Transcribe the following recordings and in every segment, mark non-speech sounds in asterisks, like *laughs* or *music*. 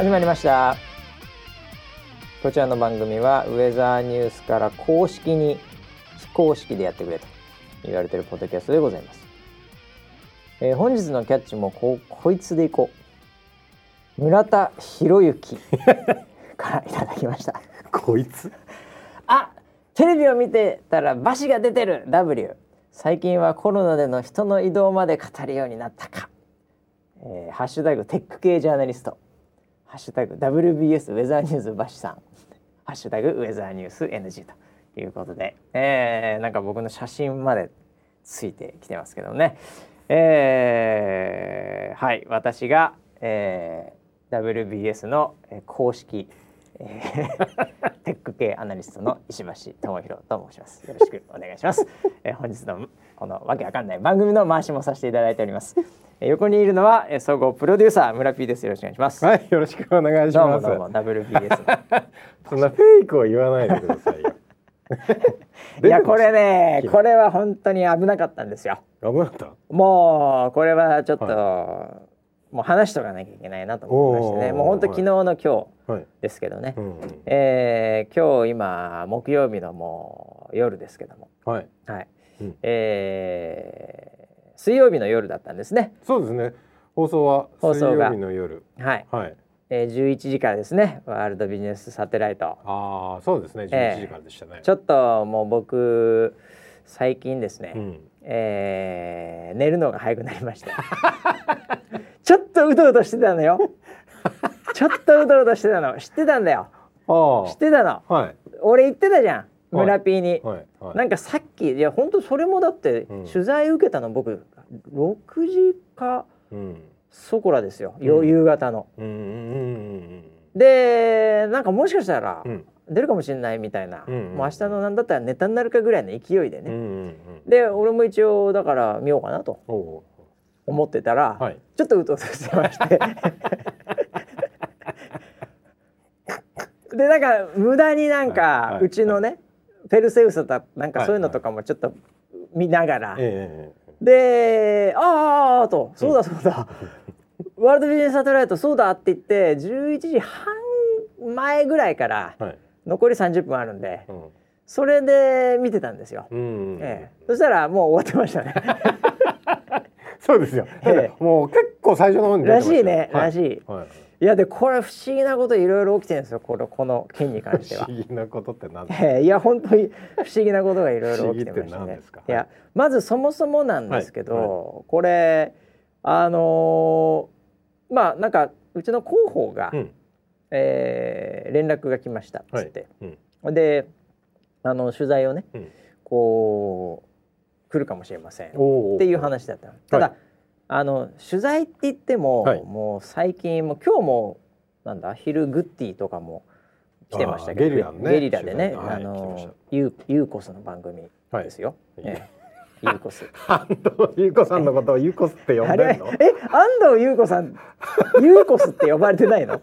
始まりました。こちらの番組はウェザーニュースから公式に非公式でやってくれと言われてるポッドキャストでございます、えー本日のキャッチもこうこいつでいこう。村田博之 *laughs* からいただきました。こいつ？あテレビを見てたらバシが出てる。W 最近はコロナでの人の移動まで語るようになったか、えーハッシュタグテック系ジャーナリストハッシュタグ WBS ウェザーニュースバシさんハッシュタグウェザーニュース NG ということで、えーなんか僕の写真までついてきてますけどねえーはい私が、えー WBS のえー公式えーテック系アナリストの石橋智博と申します。よろしくお願いします。えー本日のこのわけわかんない番組の回しもさせていただいております。えー横にいるのは、えー総合プロデューサー村 P です。よろしくお願いします。はいよろしくお願いしますどうもどうも WBS *laughs* そんなフェイクを言わないでくださいよの。*laughs* いやこれねこれは本当に危なかったんですよ。危なかった？もうこれはちょっと、もう話しとかなきゃいけないなと思いましてね。もう本当昨日の今日はい、ですけどね。うんうん、えー今日今木曜日のもう夜ですけども。はいはい。うんえー水曜日の夜だったんですね。そうですね放送は水放送が曜日の夜はい。はいえー、11時からですね。ワールドビジネスサテライト。ああそうですねええ11時からでしたね、ちょっともう僕最近ですね。うんえー寝るのが早くなりまして。*laughs* ちょっとうとうとしてたのよ。*laughs* ちょっとうとうとしてたの。知ってたんだよ。あ知ってたの。あはい俺言ってたじゃん。村 P に。はいはいなんかさっきいや本当それもだってうん。取材受けたの僕6時かうん。そこらですよ、ようん。夕方の。うんうんうんでなんかもしかしたらうん。うん出るかもしれないみたいな、うんうんもう明日のなんだったらネタになるかぐらいの勢いでね、うんうんうん。で俺も一応だから見ようかなと思ってたら、はい。ちょっとうとうとしてまして。*laughs* でなんか無駄になんか、はいはい。うちのね、ペルセウスだなんかはいそういうのとかもちょっと見ながら、ええで「ああああ」と「そうだそうだ、*laughs* ワールドビジネスサテライトそうだ」って言って11時半前ぐらいからはい。残り30分あるんでうん。それで見てたんですよ。うんうんええ、そしたらもう終わってましたね。*laughs* そうですよ。ええ。もう結構最初の方にらましいね、はい。らしい。はい。いやでこれ不思議なこといろいろ起きてるんですよこのこの件に関しては不。思議なことって何ですええいや本当に不思議なことがいろいろ起きてましてね。いやまずそもそもなんですけど、はいこれあのーまあなんかうちの広報が、うんえー連絡が来ましたっつって、うんであの取材をねうん。こう来るかもしれませんっ。ていう話だったのただ、はいあの取材って言っても、はい。もう最近もう今日もなんだ昼グッディとかも来てましたけどゲリラのねゲリラでね、はいあのユーユーコスの番組はい。ですよ、はいええ。ユーコス。*laughs* 安藤優子さんのことを優子って呼んでんの？え安藤優子さんユーコスって呼ばれてないの？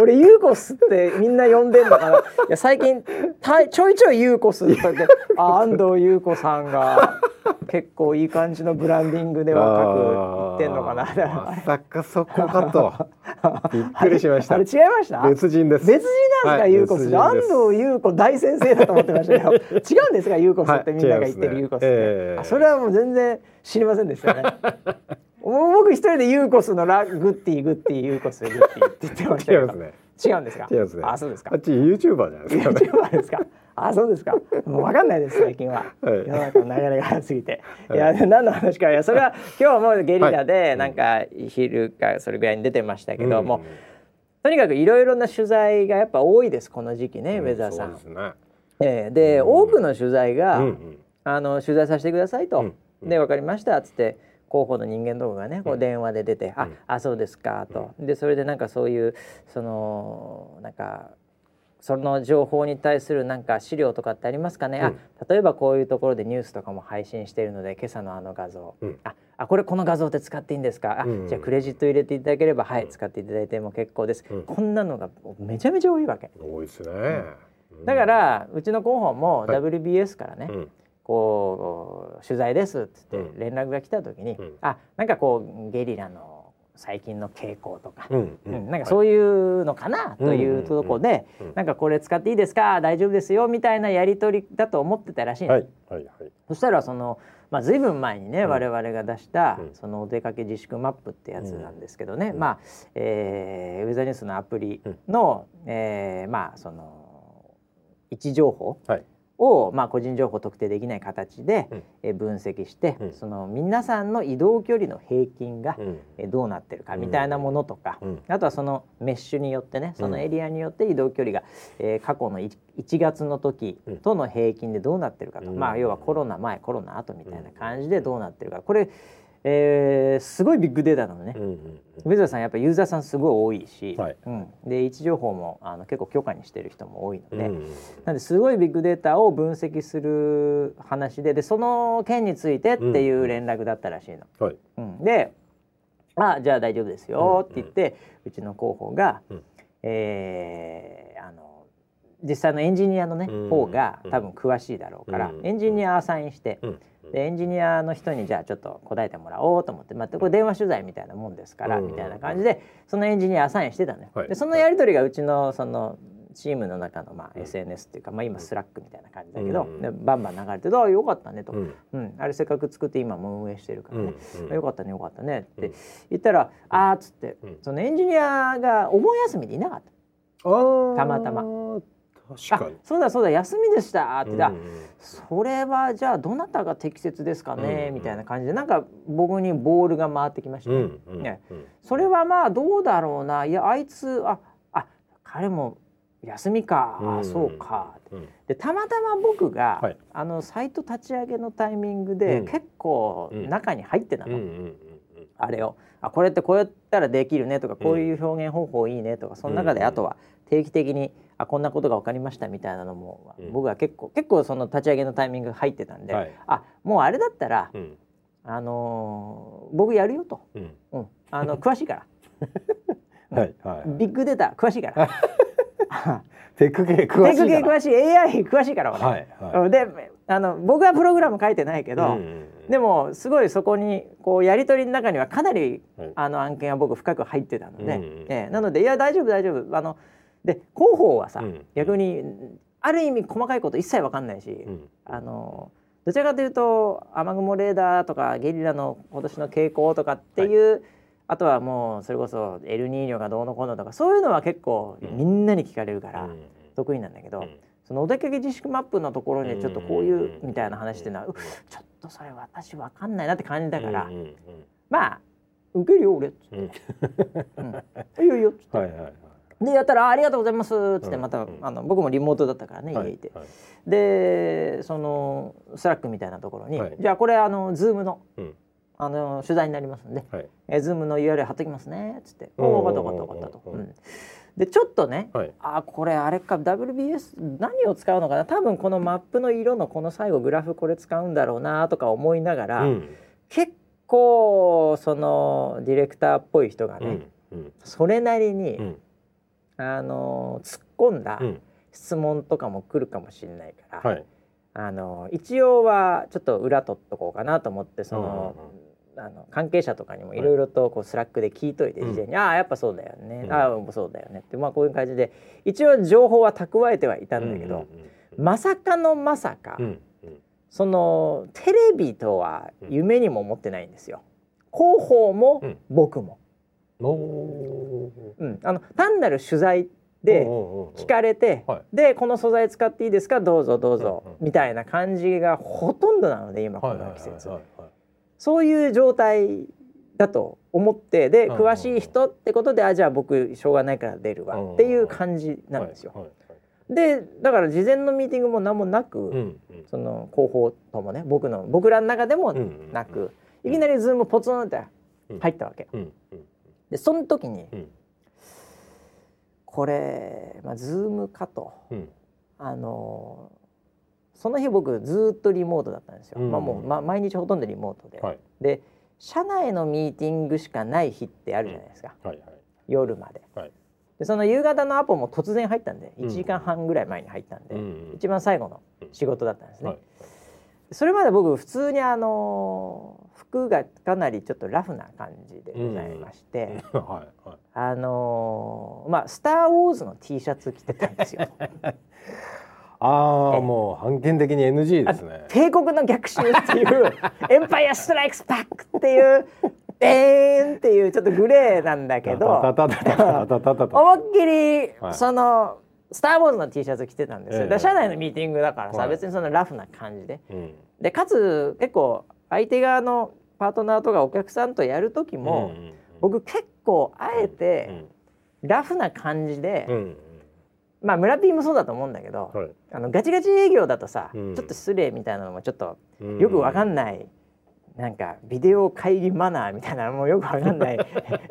俺ユーコスってみんな呼んでんのかな？いや最近たちょいちょいユーコスって言ってあ安藤優子さんが結構いい感じのブランディングで若く言ってんのかな？まさかそこかと。*laughs* びっくりしました。あれ違いました？別人です。別人なんですか、はいユーコス安藤優子大先生だと思ってましたよ *laughs* 違うんですかユーコスって？みんなが言ってるはいユーコスって、ええあそれはもう全然知りませんでしたね僕一人でユーコスのラグッティグッティユーコスグッティって言ってましたけど違いますね。違うんですか？違いますね。あそうですか。あっちユーチューバーじゃないですか。ね。YouTuber ですか？あそうですか。もう分かんないです最近は、はい。世の中の流れが早すぎて、はい。い、や何の話か。いやそれは今日もゲリラはでい。なんか昼かそれぐらいに出てましたけど、うん。もうとにかくいろいろな取材がやっぱ多いですこの時期ね、ウェザーさん。そうですね。ええ。で、うん。多くの取材が、うんうん。あの取材させてくださいと、うん。うん。で分かりましたっつって広報の人間動画がねこううん。電話で出て「あうん。あそうですか」と、でそれでなんかそういうそのなんかその情報に対するなんか資料とかってありますかね、うん。あ例えばこういうところでニュースとかも配信しているので今朝のあの画像、うん。ああこれこの画像って使っていいんですか？あ、うんじゃあクレジット入れていただければはい、うん。使っていただいても結構です、うん。こんなのがめちゃめちゃ多いわけ。多いですね。だからうちの広報もはい。WBS からね、うんこう取材ですっつってうん。連絡が来た時に、うん。あなんかこうゲリラの最近の傾向とか、うんうん。なんかそういうのかなというところで、うんうんなんかこれ使っていいですか？大丈夫ですよみたいなやり取りだと思ってたらしいの、はいはいはい。そしたらそのまあ、ずいぶん前にね、うん。我々が出した、うん。そのお出かけ自粛マップってやつなんですけどね、うん。まあ、えーウェザーニュースのアプリの、えーまあその位置情報はいを、まあ、個人情報特定できない形で、うん。えー分析して、うん。その皆さんの移動距離の平均が、うん。えーどうなってるかみたいなものとか、うん。あとはそのメッシュによってねそのエリアによって移動距離が、えー過去のい1月の時との平均でどうなってるかと、うん。まあ要はコロナ前コロナ後みたいな感じでどうなってるか。これ、えーすごいビッグデータなのね。うんうんウェザーさんやっぱユーザーさんすごい多いし、はい。うん、で位置情報もあの結構許可にしてる人も多いので、うんなんですごいビッグデータを分析する話ででその件についてっていう連絡だったらしいの。はい。うん、で「あじゃあ大丈夫ですよ」って言って、うちの広報が、うん。えーあの実際のエンジニアのね、うん。方がうん。多分詳しいだろうから、うん。エンジニアアサインして、うん。でエンジニアの人にじゃあちょっと答えてもらおうと思って、まあ、これ電話取材みたいなもんですから、うん。みたいな感じでそのエンジニアアサインしてたのよ。はい。でそのやり取りがうちのそのチームの中のまあ SNS っていうか、まあ、今 Slack みたいな感じだけど、うん。でバンバン流れて「ああよかったね」と、うん。うん。あれせっかく作って今も運営してるからね、うん。よかったねよかったね。ってうん言ったら「あーっつって、うん。そのエンジニアがお盆休みでいなかった。たまたま確かに。あそうだそうだ休みでしたってうんそれはじゃあどなたが適切ですかね、うんみたいな感じでなんか僕にボールが回ってきましたね。うんうんねうん。それはまあどうだろうな。いやあいつああ彼も休みか、あうん。そうか。うん。でたまたま僕が、はい。あのサイト立ち上げのタイミングで、うん。結構うん。中に入ってたの、あれを。あこれってこうやったらできるねとかこういう表現方法いいねとかその中でうん。あとは定期的にあこんなことが分かりましたみたいなのも、うん。僕は結構結構その立ち上げのタイミング入ってたんで、はい。あもうあれだったら、うん。あのー僕やるよと、うん。うん、あの *laughs* 詳しいから。*laughs* はいはい。ビッグデータ *laughs* 詳しいから。テック系テ詳しいク系から詳しい AI 詳しいから俺、はいはい。うん。であの僕はプログラム書いてないけど、うんうんでもすごいそこにこうやり取りの中にはかなりはい。あの案件は僕深く入ってたので、うええ。なのでいや大丈夫大丈夫。あので広報はさ、うん。逆にある意味細かいこと一切わかんないし、うん。あのどちらかというと雨雲レーダーとかゲリラの今年の傾向とかっていう、あとはもうそれこそエルニーニョがどうのこうのとかそういうのは結構うん。みんなに聞かれるからうん。得意なんだけど、うん。そのお出かけ自粛マップのところにちょっとこういううんみたいな話っていうのは、うちょっとそれ私わかんないなって感じだから、うんうんまあ受けるよ俺っつって。うん。うん「うん、いいよいいよ」っつって。はいはいはい。でやったらあ「ありがとうございます」っつってうんまた、うん。あの僕もリモートだったからね、はい家いて。はい。でその Slack みたいなところに「はい。じゃあこれあの Zoom のうん。あの取材になりますんで、はい。えズームの URL 貼っときますね」っつって「おーおお分かった分かった分かった」と。うんでちょっとね、はい。あこれあれか WBS 何を使うのかな。多分このマップの色のこの最後グラフこれ使うんだろうなとか思いながら、うん。結構そのディレクターっぽい人がね、うんうん。それなりに、うん。あの突っ込んだうん。質問とかも来るかもしれないから、はい。あの一応はちょっと裏取っとこうかなと思ってその,、あの関係者とかにもい。ろいろとこう Slack で聞いといてうん。事前に「ああやっぱそうだよね、うん。ああそうだよね」ってまあこういう感じで一応情報は蓄えてはいたんだけど、まさかのまさか、そのテレビとは夢にも思ってないんですよ。広報もうん。僕も、うん。あの単なる取材で聞かれて、はい。でこの素材使っていいですか？どうぞどうぞ、みたいな感じがほとんどなので今この季節、そういう状態だと思ってで詳しい人ってことであじゃあ僕しょうがないから出るわっていう感じなんですよ。でだから事前のミーティングも何もなく、うんうん。その広報ともね僕の僕らの中でもなく、いきなり Zoom ポツンって入ったわけ。うんうんでその時にうん。これ、まあ、 Zoom かと。うん。あのその日僕ずっとリモートだったんですよ。うん。まあもう、ま、毎日ほとんどリモートで、はい。で社内のミーティングしかない日ってあるじゃないですか、はいはい。夜まで。はい。でその夕方のアポも突然入ったんで。うん。1時間半ぐらい前に入ったんで、うん。一番最後の仕事だったんですね。はい。それまで僕普通にあの服がかなりちょっとラフな感じでございまして、はいはい。あのーまあ「スター・ウォーズ」の T シャツ着てたんですよ。*laughs* ああもう版権的に NG ですね。帝国の逆襲っていう *laughs* Empire Strikes Back っていうえーンっていうちょっとグレーなんだけど思いっきり、そのスター・ウォーズの T シャツ着てたんですよ、社内のミーティングだからさ、はい、別にそのラフな感じで、うん、でかつ結構相手側のパートナーとかお客さんとやる時も、僕結構あえてラフな感じで、うんうんまあ村 P もそうだと思うんだけど、はい。あのガチガチ営業だとさ、うん。ちょっと失礼みたいなのもちょっとうん。よくわかんない、なんかビデオ会議マナーみたいなのもよくわかんない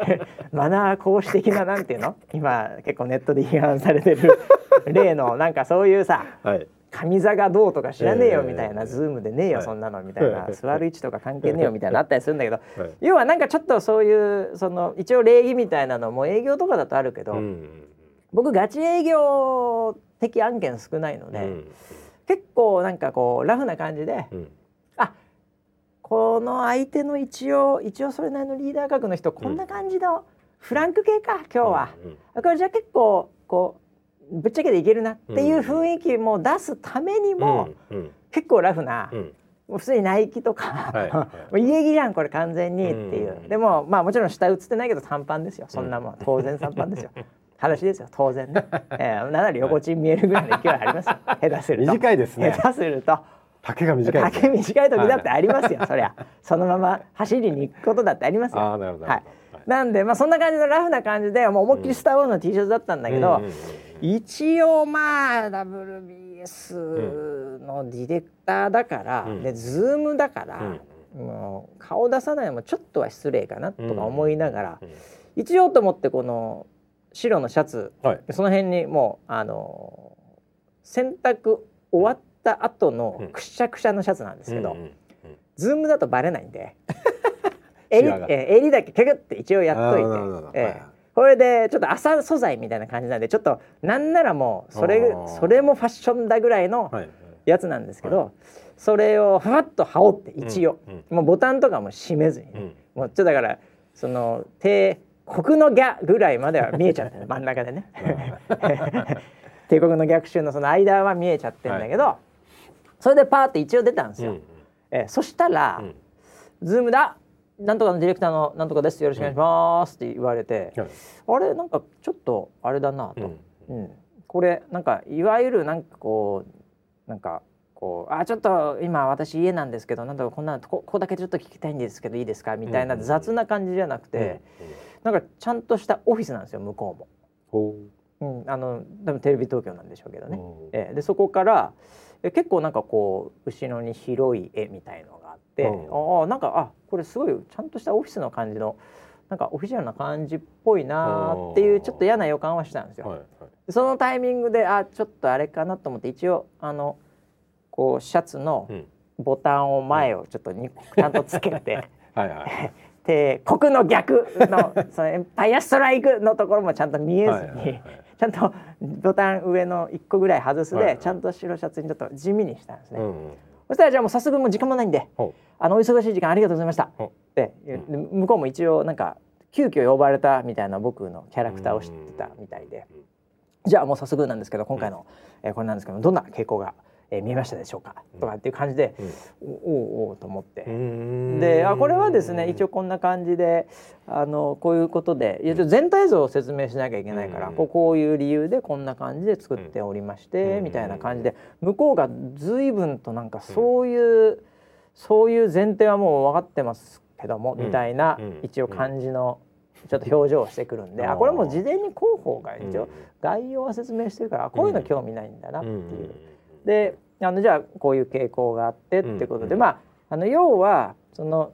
*laughs* マナー講師的ななんていうの？今結構ネットで批判されてる *laughs* 例のなんかそういうさはい。上座がどうとか知らねえよええみたいな、ズームでねえよ、はい。そんなのみたいな座る位置とか関係ねえよみたいなのあったりするんだけどはい。要はなんかちょっとそういうその一応礼儀みたいなのも営業とかだとあるけど、うん僕ガチ営業的案件少ないので、うん。結構なんかこうラフな感じで、うん。あこの相手の一応一応それなりのリーダー格の人こんな感じのフランク系か今日は、うん。あこれじゃあ結構こうぶっちゃけでいけるなっていう雰囲気も出すためにも、うん。うん。結構ラフな、うん。もう普通にナイキとか、はい *laughs* 家着じゃんこれ完全にっていう、うん。でもまあもちろん下映ってないけど短パンですよ。そんなもん。当然短パンですよ裸足ですよ当然ね、*laughs* えー、なんなら横チン見えるぐらいの勢いありますよ。下手すると。短いですね。下手すると。丈が短いです丈短い時だってありますよ、そりゃ。そのまま走りに行くことだってありますよ。ああなるほどはい。はい。なんでまあそんな感じのラフな感じでもう思いっきりスター・ウォーズの T シャツだったんだけど、うんうんうん一応まあ WBS のディレクターだから、うん。でズームだから、もう顔出さないのもちょっとは失礼かなとか思いながら、うん。一応と思ってこの白のシャツはい。その辺にもうあの洗濯終わった後のうん。くしゃくしゃのシャツなんですけど、うんうんうんズームだとバレないんで *laughs* 襟襟だけケグって一応やっといてえーはいこれでちょっと麻素材みたいな感じなんでちょっとなんならもうそれそれもファッションだぐらいのはいはい。やつなんですけど、それをふわっと羽織って一応、うん。もうボタンとかも閉めずにね、うん。もうちょっとだからその帝国のギャぐらいまでは見えちゃってる。真ん中でね。*laughs* 帝国の逆襲のその間は見えちゃってんだけど、それでパーって一応出たんですよ、うん。えそしたら、うん。ズームだ。なんとかのディレクターのなんとかです。よろしくお願いしますって言われて、はい。あれ？なんかちょっとあれだなと、うん。うん。これなんかいわゆるなんかこうなんかこうあちょっと今私家なんですけどなんだかこんなこここだけちょっと聞きたいんですけどいいですか？みたいなうん雑な感じじゃなくて、なんかちゃんとしたオフィスなんですよ向こほうも、う。ん、あの多分テレビ東京なんでしょうけどうね、ええ。でそこからえ結構なんかこう後ろに広い絵みたいのがあって、うん。ああなんかあこれすごいちゃんとしたオフィスの感じのなんかオフィシャルな感じっぽいなーっていうちょっと嫌な予感はしたんですよ。はいはい。そのタイミングであちょっとあれかなと思って一応あのこうシャツのうん。ボタンを前をちょっとに *laughs* ちゃんとつけて。はいはい *laughs* で国の逆のそのエンパイアストライクのところもちゃんと見えずに、はいはいはい。ちゃんとボタン上の1個ぐらい外すで、はいはい。ちゃんと白シャツにちょっと地味にしたんですね、うんうん。そしたらじゃあもう早速もう時間もないんでほあのお忙しい時間ありがとうございました。で向こうも一応なんか急遽呼ばれたみたいな僕のキャラクターを知ってたみたいで、じゃあもう早速なんですけど今回の、えーこれなんですけどどんな傾向が、えー見えましたでしょうか、とかっていう感じで、おおうおうと思って。うん。であこれはですね一応こんな感じであのこういうことでいや全体像を説明しなきゃいけないから、うん。こうこういう理由でこんな感じで作っておりまして、うん。みたいな感じで向こうが随分となんかそういう、そういう前提はもう分かってますけども、うん。みたいな、うん。一応感じのちょっと表情をしてくるんで、うん。あこれもう事前に広報が一応うん。概要は説明してるから、あこういうの興味ないんだなっていう。うんであのじゃあこういう傾向があってってことで、うん。まああの要はその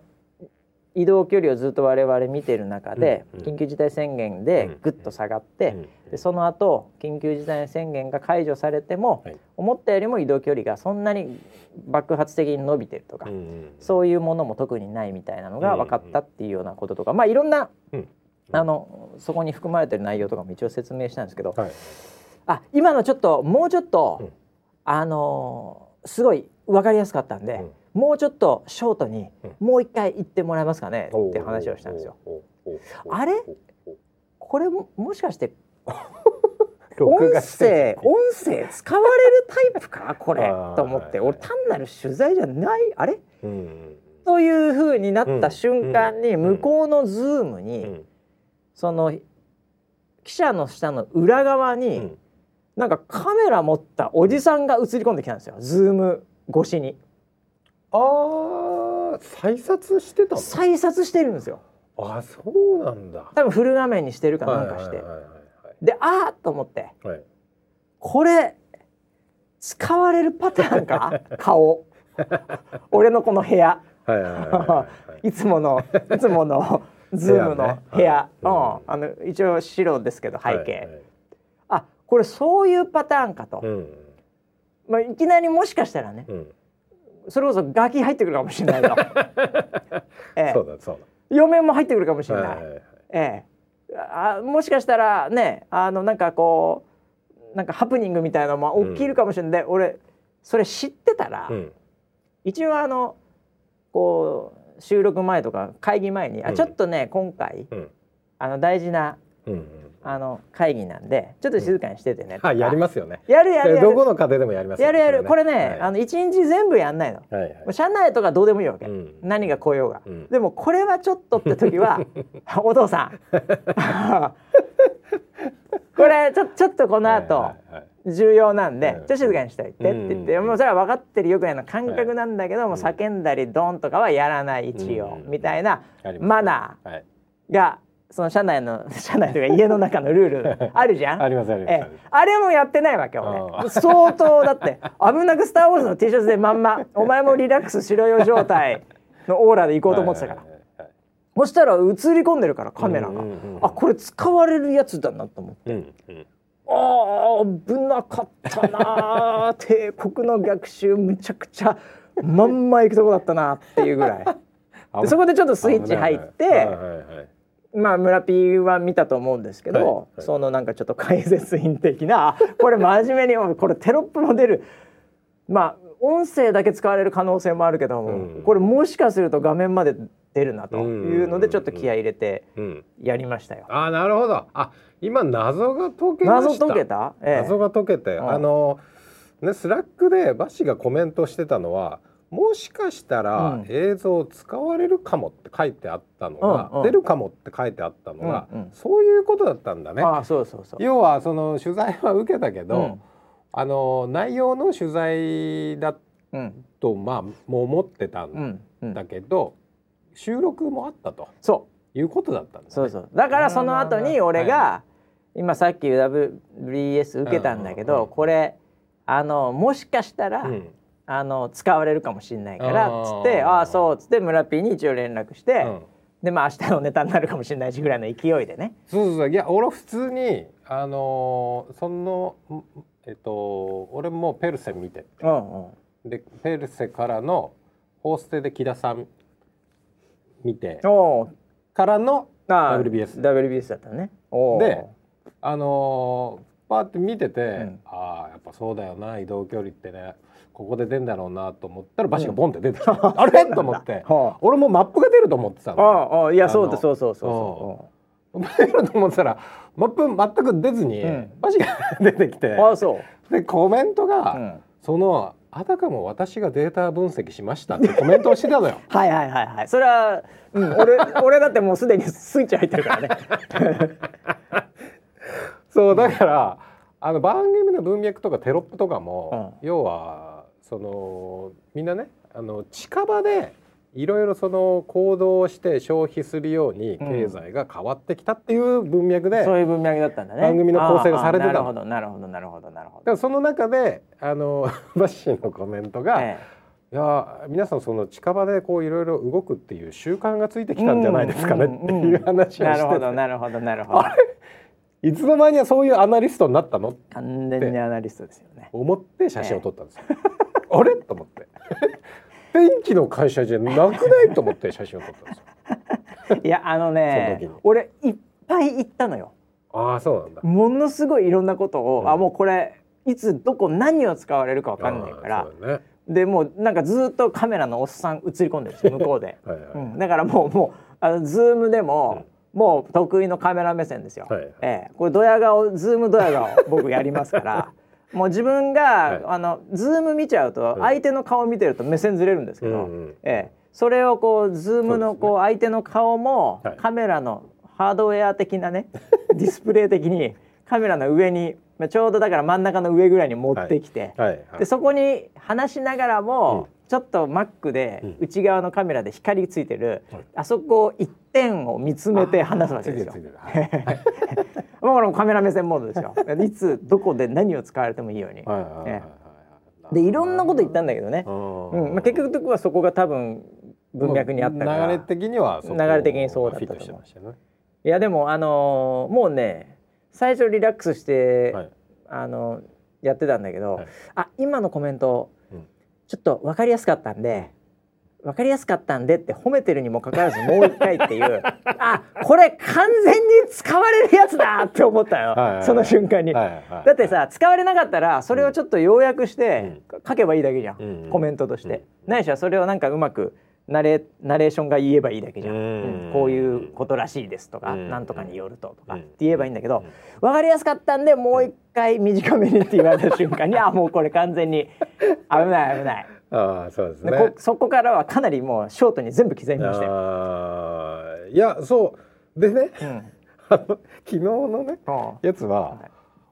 移動距離をずっと我々見てる中で、うん緊急事態宣言でぐっと下がって、うんでその後緊急事態宣言が解除されても、はい。思ったよりも移動距離がそんなに爆発的に伸びてるとか、うんそういうものも特にないみたいなのが分かったっていうようなこととか、まあいろんな、うん。あのそこに含まれてる内容とかも一応説明したんですけど、はい。あ今のちょっともうちょっと、うんあのーすごい分かりやすかったんで、もうちょっとショートにうん。もう一回行ってもらえますかね？って話をしたんですよ。あれ？これももしかして *laughs* 録音声音声使われるタイプか？*laughs* これ。と思って。俺単なる取材じゃない。あれ？うんうんという風になった瞬間にうん向こうのズームうにん。その記者の下の裏側うにんなんかカメラ持ったおじさんが映り込んできたんですよ。ズーム越しに。ああ再撮してたの？再撮してるんですよ。あそうなんだ。多分フル画面にしてるかなんかして。であーっと思って。はい。はいこれ使われるパターンか？*laughs* 顔。俺のこの部屋。はいつものいつものズームの部屋。ねはい。うん。あの一応白ですけど背景、これそういうパターンかと、うん。まあ、いきなりもしかしたらねうん。それこそガキ入ってくるかもしれないと、*laughs* ええ。そうだそう嫁も入ってくるかもしだれない、はいはいはい。ええ。あもしかしたらねあのなんかこうなんかハプニングみたいなのも起きるかもしれない、で俺それ知ってたら、うん。一応あのこう収録前とか会議前に、あうん。ちょっとね今回うん。あの大事なうんうんあの会議なんでちょっと静かにしててね、はいやりますよね。やるやるやどこるの家庭でもやりますよ。やるやる。これね、はい。あの一日全部やんないの。はいはい。社内とかどうでもいいわけ、うん。何が来ようが、うん。でもこれはちょっとって時は *laughs* お父さん。*laughs* これちょちょっとこの後、重要なんで、うん。ちょっと静かにしておいてって言って、うんもうそれは分かってるよくないの感覚なんだけども、叫んだりドンとかはやらない一応、うん。みたいなマナはい。ーがその社内の *laughs* 社内というか家の中のルール *laughs* あるじゃん？ありますありますええ、あれもやってないわけあ俺ー相当だって。危なく「スター・ウォーズ」の T シャツでまんま *laughs* お前もリラックスしろよ状態のオーラで行こうと思ってたから。はいはいはい。そしたら映り込んでるからカメラが、うんうんうん。あこれ使われるやつだなと思って。うんうん。あー危なかったなー帝国の逆襲むちゃくちゃまんま行くとこだったなっていうぐらい。でそこでちょっとスイッチ入って、はいはいはいまあ村 P は見たと思うんですけど、はいはい。そのなんかちょっと解説員的なあこれ真面目に *laughs* これテロップも出る。まあ音声だけ使われる可能性もあるけども、うん。これもしかすると画面まで出るなというのでちょっと気合い入れてうん。やりましたよ。あーなるほど。あ今謎が解けました。謎解けた、ええ。謎が解けて、うんあのねスラックでバシがコメントしてたのはもしかしたらうん。映像使われるかもって書いてあったのが、うんうん。出るかもって書いてあったのが、うんうん。そういうことだったんだね。ああそうそうそう。要はその取材は受けたけど、うん。あの内容の取材だうん。とまあもう思ってたうん。だけど、収録もあったと。そう。いうことだったんだ、ね。そうそう。だからその後に俺が、は今さっき WBS 受けたんだけど、これあのもしかしたら、うんあの使われるかもしれないからあー。つって「ああそう」っつって村 P に一応連絡して、うん。でまあ明日のネタになるかもしれないしぐらいの勢いでね。そうそうそう。いや俺は普通にあのーそのんえっと俺もペルセ見てうんうん、でペルセからのホーステで木田さん見て。おからの WBS WBS だったね。であのーパーって見てて、ん。ああやっぱそうだよな移動距離ってねここで出んだろうなと思ったらバシがボンって出てきた、*laughs* あれ？と思っては俺もマップが出ると思ってたあ、の。ああああいやそうだそうそうそうそ出ると思ってたらマップ全く出ずに、うんバシが出てきてう。ああそう。でコメントが、うんそのあたかも私がデータ分析しましたってコメントをしてたのよ。*laughs* はいはいはいはい。それは、うん、俺 *laughs* 俺だってもうすでにスイッチ入ってるからね。そうだからあの番組の文脈とかテロップとかも、要はそのみんなねあの近場でいろいろその行動をして消費するようにうん経済が変わってきたっていう文脈で、そういう文脈だったんだね。番組の構成がされてたなるほどなるほどなるほどなるほど。その中であの *laughs* バッシーのコメントが、えいや皆さんその近場でこういろいろ動くっていう習慣がついてきたんじゃないですかねっていう話えなるほをしててどなるほどなるほど。いつの間にはそういうアナリストになったの？って完全にアナリストですよね。思って写真を撮ったんですよ。あれ？と思って。*laughs* 天気の会社じゃなくない？と思って写真を撮ったんですよ。*laughs* いやあのね俺いっぱい行ったのよ。ああそうなんだ。ものすごいいろんなことを、うん。あもうこれいつどこ何を使われるかわかんないから。ね。でもうなんかずっとカメラのおっさん映り込んでるんですよ *laughs* 向こうで、はいはい。うん、だからもうもうあのズームでも、もう得意のカメラ目線ですよ、はいはい。ええ、これドヤ顔ズームドヤ顔僕やりますからもう自分が、はい。あのズーム見ちゃうと相手の顔見てると目線ずれるんですけど、うんうんええ、それをこうズームのこう相手の顔もはい。カメラのハードウェア的なね *laughs* ディスプレイ的にカメラの上にまあちょうどだから真ん中の上ぐらいに持ってきて、はい。はい。でそこに話しながらも、ちょっと Mac でうん。内側のカメラで光ついてる、はい。あそこ一点を見つめて話すわけですよ。*laughs* もうカメラ目線モードですよ。いつどこで何を使われてもいいように、でいろんなこと言ったんだけどね、うんうん。まあ、結局はそこが多分文脈にあったから流れ的には流れ的にそうだったフィットしてましたよね。いやでもあのーもうね最初リラックスして、はい。あのやってたんだけど、はい。あ今のコメント、うんちょっと分かりやすかったんで分かりやすかったんでって褒めてるにもかかわらずもう一回っていう。*laughs* あこれ完全に使われるやつだ *laughs* って思ったよ、その瞬間に。はいはいだってさ使われなかったらそれをちょっと要約してう書けばいいだけじゃん、うん。コメントとして、うん。ないしはそれをなんかうまくナレナレーションが言えばいいだけじゃん、うん。うんこういうことらしいですとか、うん。なんとかによるととかうん。って言えばいいんだけど、分かりやすかったんでもう一回短めにって言われた瞬間に *laughs* あもうこれ完全に危ない危ない、ああそうですでねこそこからはかなりもうショートに全部刻みましたよ。いやそう。でねうん。*laughs* 昨日のねうん。やつは、はい。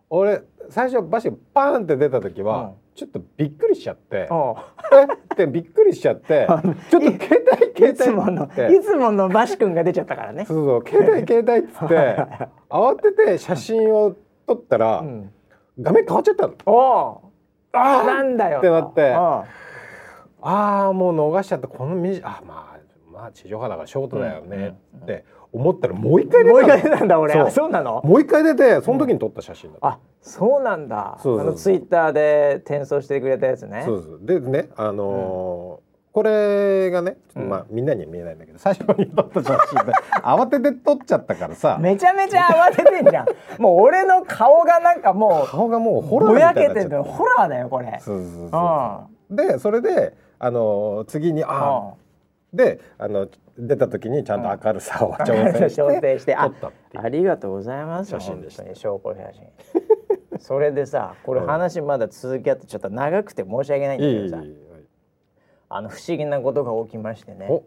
俺最初バシがパーンって出た時は、うんちょっとびっくりしちゃって、おうえ？ってびっくりしちゃって。ちょっと携帯携帯。いつものいつものバシ君が出ちゃったからね。そうそう携帯携帯っつって慌てて写真を撮ったら、うん。画面変わっちゃったの。あー！なんだよ。ってなって。うんああもう逃しちゃった。このみじあまあまあ地上波だからショートだよね。って思ったらもう一回出たの。もう一回出たんだ俺。そう。なの？もう一回出てその時に撮った写真だった、あそうなんだ。そうそうそう。あのツイッターで転送してくれたやつね。そうそう。でねあのーこれがねちょっとまあ、みんなには見えないんだけど最初に撮った写真で *laughs* 慌てて撮っちゃったからさ。めちゃめちゃ慌ててんじゃん。もう俺の顔がなんかも顔がもううホラーぼやけてってホラーだよこれ。そうそうそうでそれであのー次にああであの出た時にちゃんと明るさを調整して。調整して撮あありがとうございます。写真でした。証拠写真。それでさこれ話まだ続きあってちょっと長くて申し訳ないんだけどさ。いいあの不思議なことが起きましてね。お。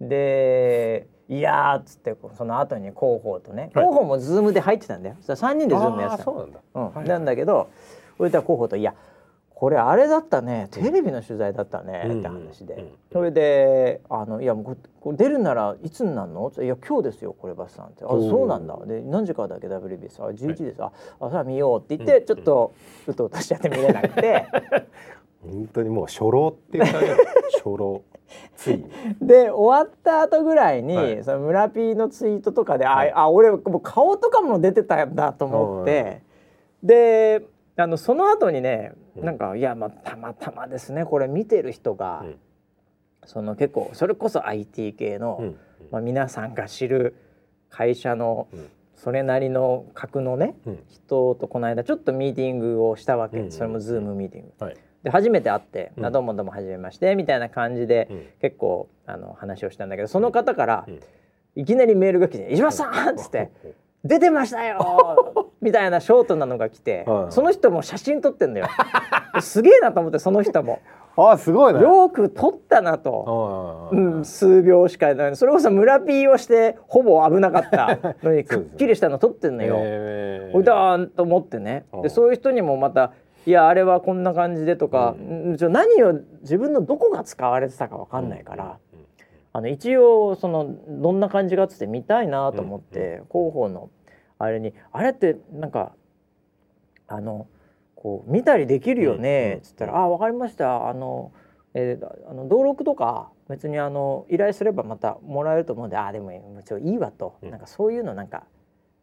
でいやーっつってその後に広報とね。はい。広報もズームで入ってたんだよ。そしたら3人でズームやってたなんだ。うん。はい。なんだけどそれで広報と「いやこれあれだったね。テレビの取材だったね」って話で、うん。うんそれで「あのいやもうここれ出るならいつになるの?」いや今日ですよこれバスさん」って「あそうなんだ」で何時からだっけ？WBS あ11です、ああそれは見ようって言って、ちょっとうとうとしちゃって見れなくて。*laughs* 本当にもう初老っていう感じ *laughs* 初老。ついに。で終わった後ぐらいに、はい。その村 P のツイートとかで、はい。ああ俺もう顔とかも出てたんだと思って、であのその後にねうんなんか、いやまあたまたまですねこれ見てる人が、うん。その結構それこそ IT 系の、うん。まあ、皆さんが知る会社のうん。それなりの格のねうん。人とこの間ちょっとミーティングをしたわけ、うんそれもズームミーティング。はい。で初めて会って「うん。あどうもどうもはじめまして」みたいな感じで、うん。結構あの話をしたんだけどその方から、うん。いきなりメールが来て「石橋さん!」っつって「出てましたよ! *laughs*」みたいなショートなのが来て、はい。その人も写真撮ってんだよ。*laughs* すげえなと思ってその人も。あすごいね。よく撮ったなと。あうん、数秒しかない。それこそ村 P をしてほぼ危なかった *laughs* のにくっきりしたの撮ってんのよ。えおいだーんと思ってね。うんでそういう人にもまた「いやあれはこんな感じで」とか、うん、何を自分のどこが使われてたかわかんないから、あの一応そのどんな感じかっつって見たいなと思って、広報のあれに「あれってなんかあのこう見たりできるよね」っつったら「あ分かりました。あの、えーあの登録とか別にあの依頼すればまたもらえると思うんであーでもちょいいわ」と、うん。なんかそういうのなんか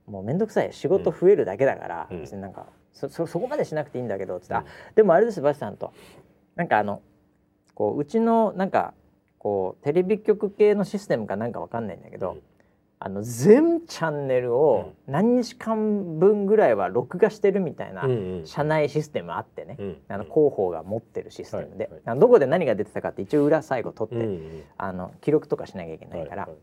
もう面倒くさい仕事増えるだけだから、うん。別になんかそそそこまでしなくていいんだけどっつって、あうん。でもあれですバシさんと。なんかあのこううちのなんかこうテレビ局系のシステムかなんかわかんないんだけど、あの全チャンネルを何日間分ぐらいは録画してるみたいな社内システムあってね、うん、あの広報が持ってるシステムで、はいはい、どこで何が出てたかって一応裏最後取って、うん、あの記録とかしなきゃいけないから、はいはい、